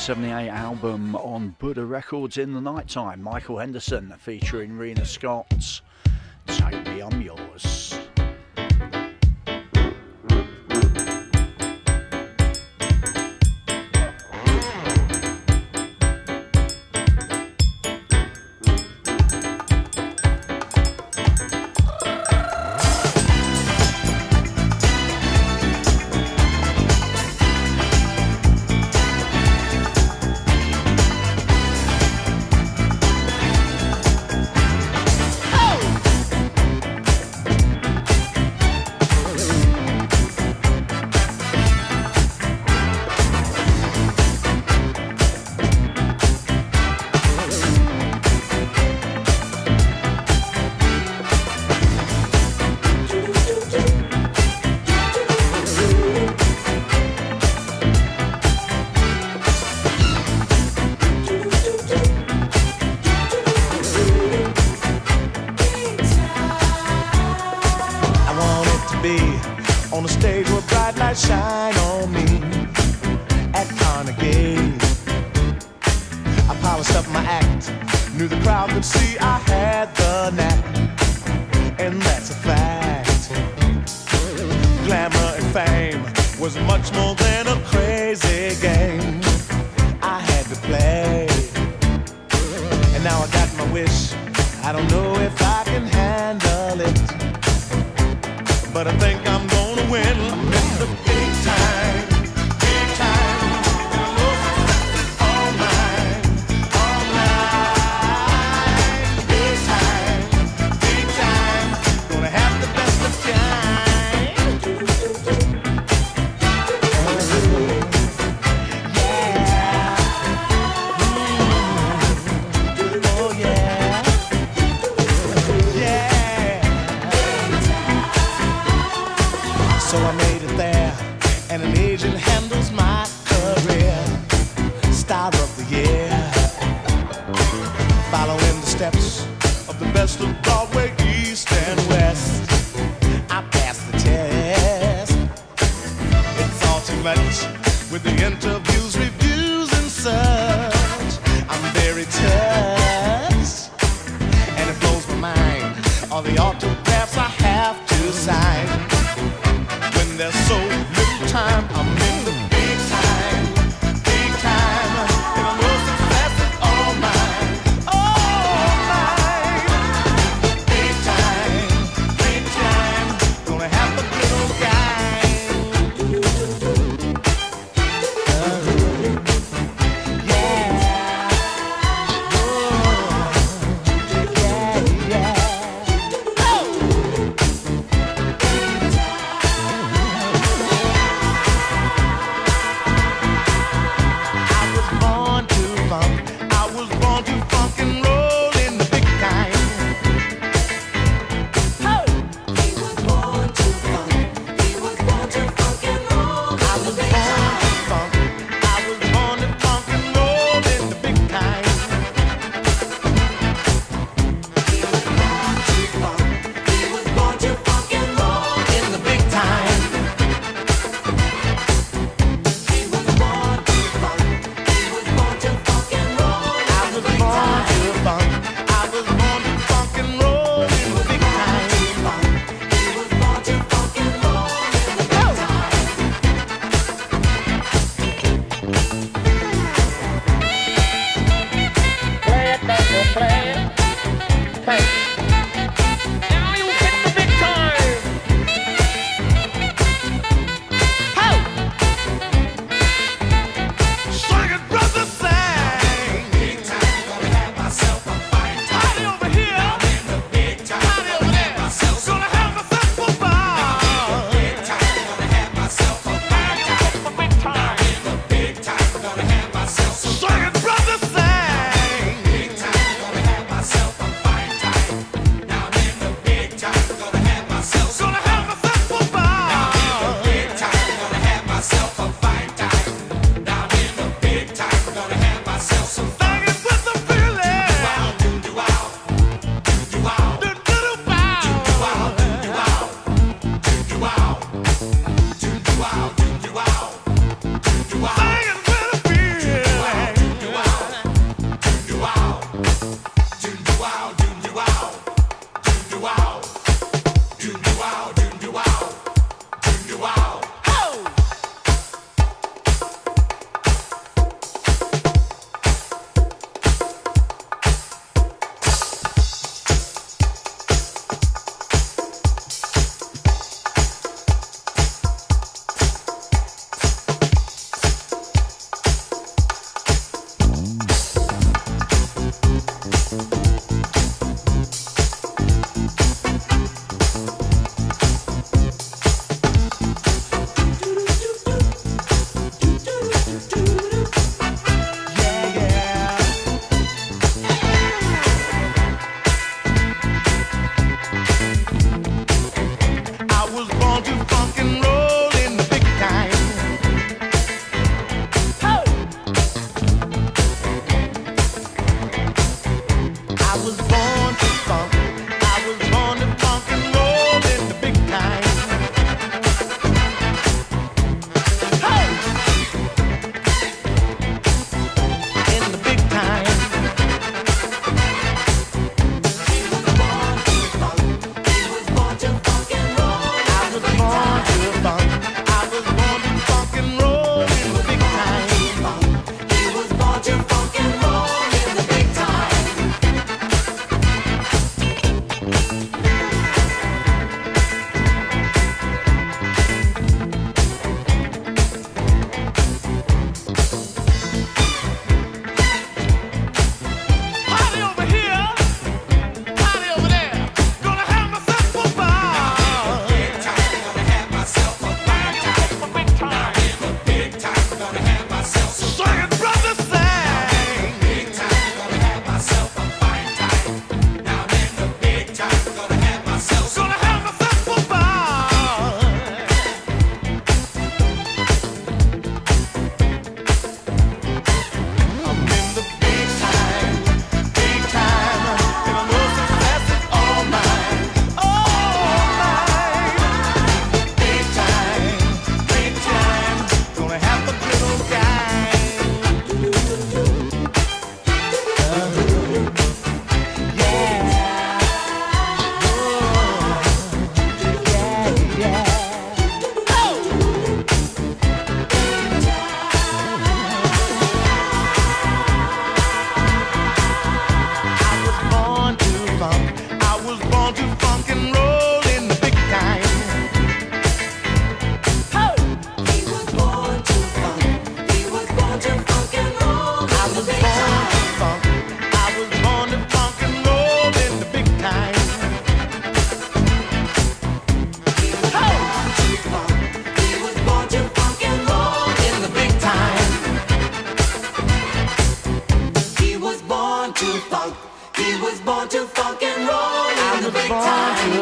1978 album on Buddah Records in the Nighttime. Michael Henderson featuring Rena Scott.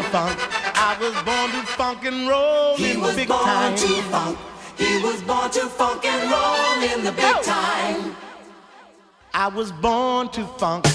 to funk. I was born to funk and roll in the big time. He was born to funk. He was born to funk and roll in the big time. I was born to funk.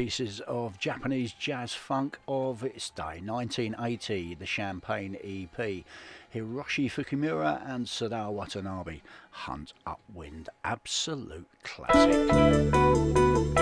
Pieces of Japanese jazz funk of its day. 1980, the Champagne EP. Hiroshi Fukumura and Sadao Watanabe. Hunt Upwind. Absolute classic.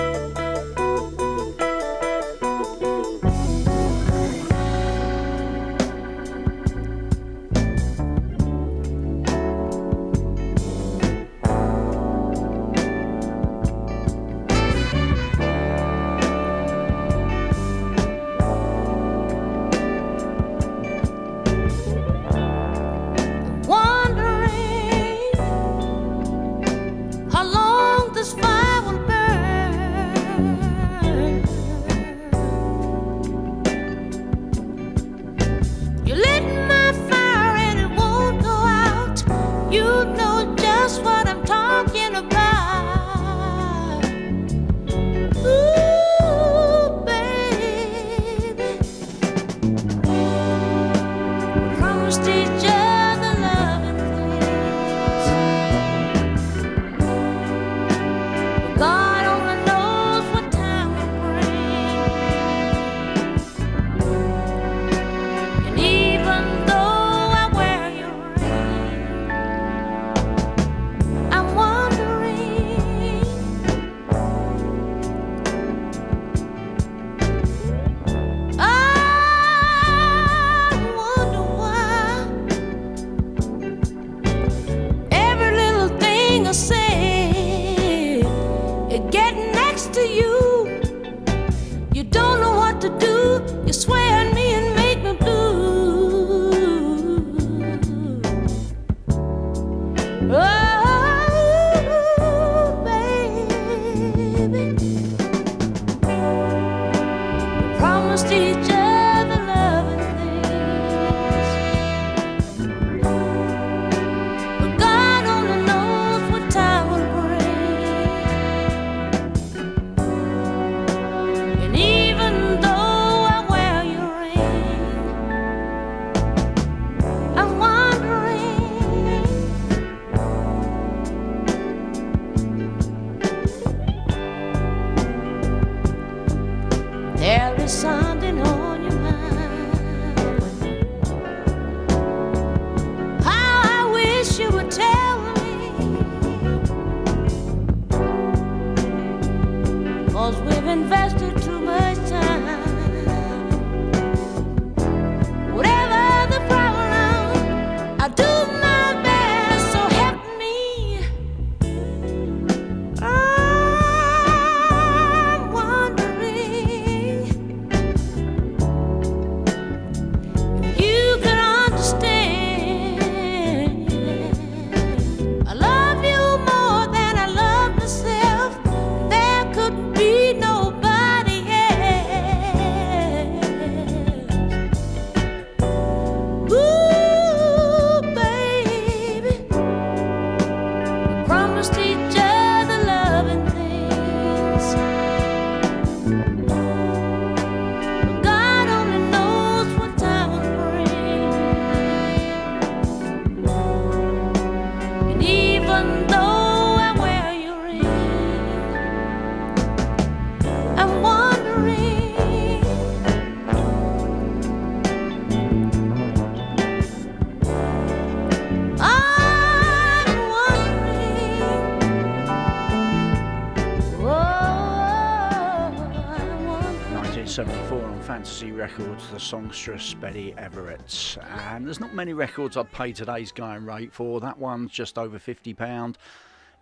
Records, the songstress Betty Everett. And there's not many records I'd pay today's going rate for. That one's just over £50.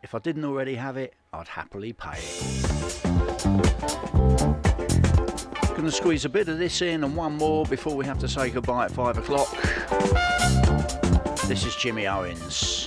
If I didn't already have it, I'd happily pay it. Gonna squeeze a bit of this in and one more before we have to say goodbye at five o'clock. This is Jimmy Owens.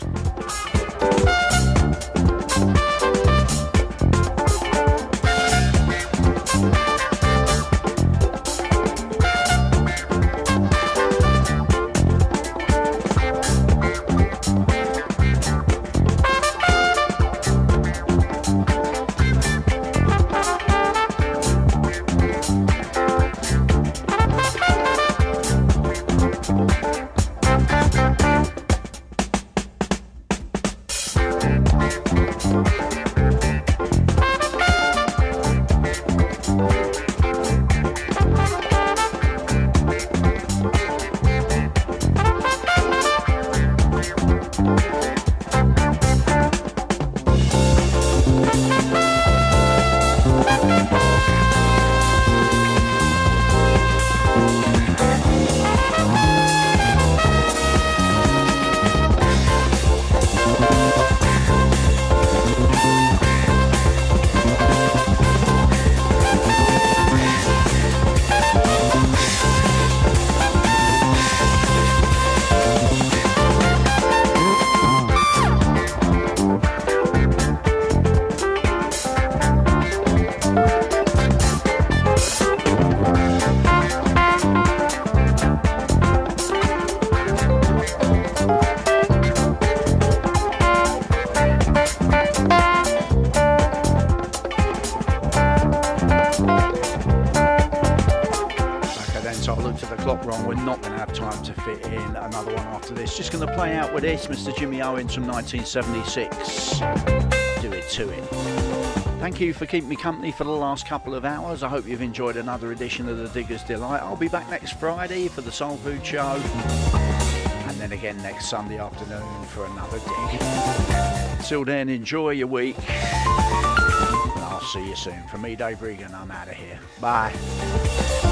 Owens from 1976. Do it to it. Thank you for keeping me company for the last couple of hours. I hope you've enjoyed another edition of the Digger's Delight. I'll be back next Friday for the Soul Food Show. And then again next Sunday afternoon for another dig. Till then, enjoy your week. I'll see you soon. From me, Dave Regan, I'm out of here. Bye.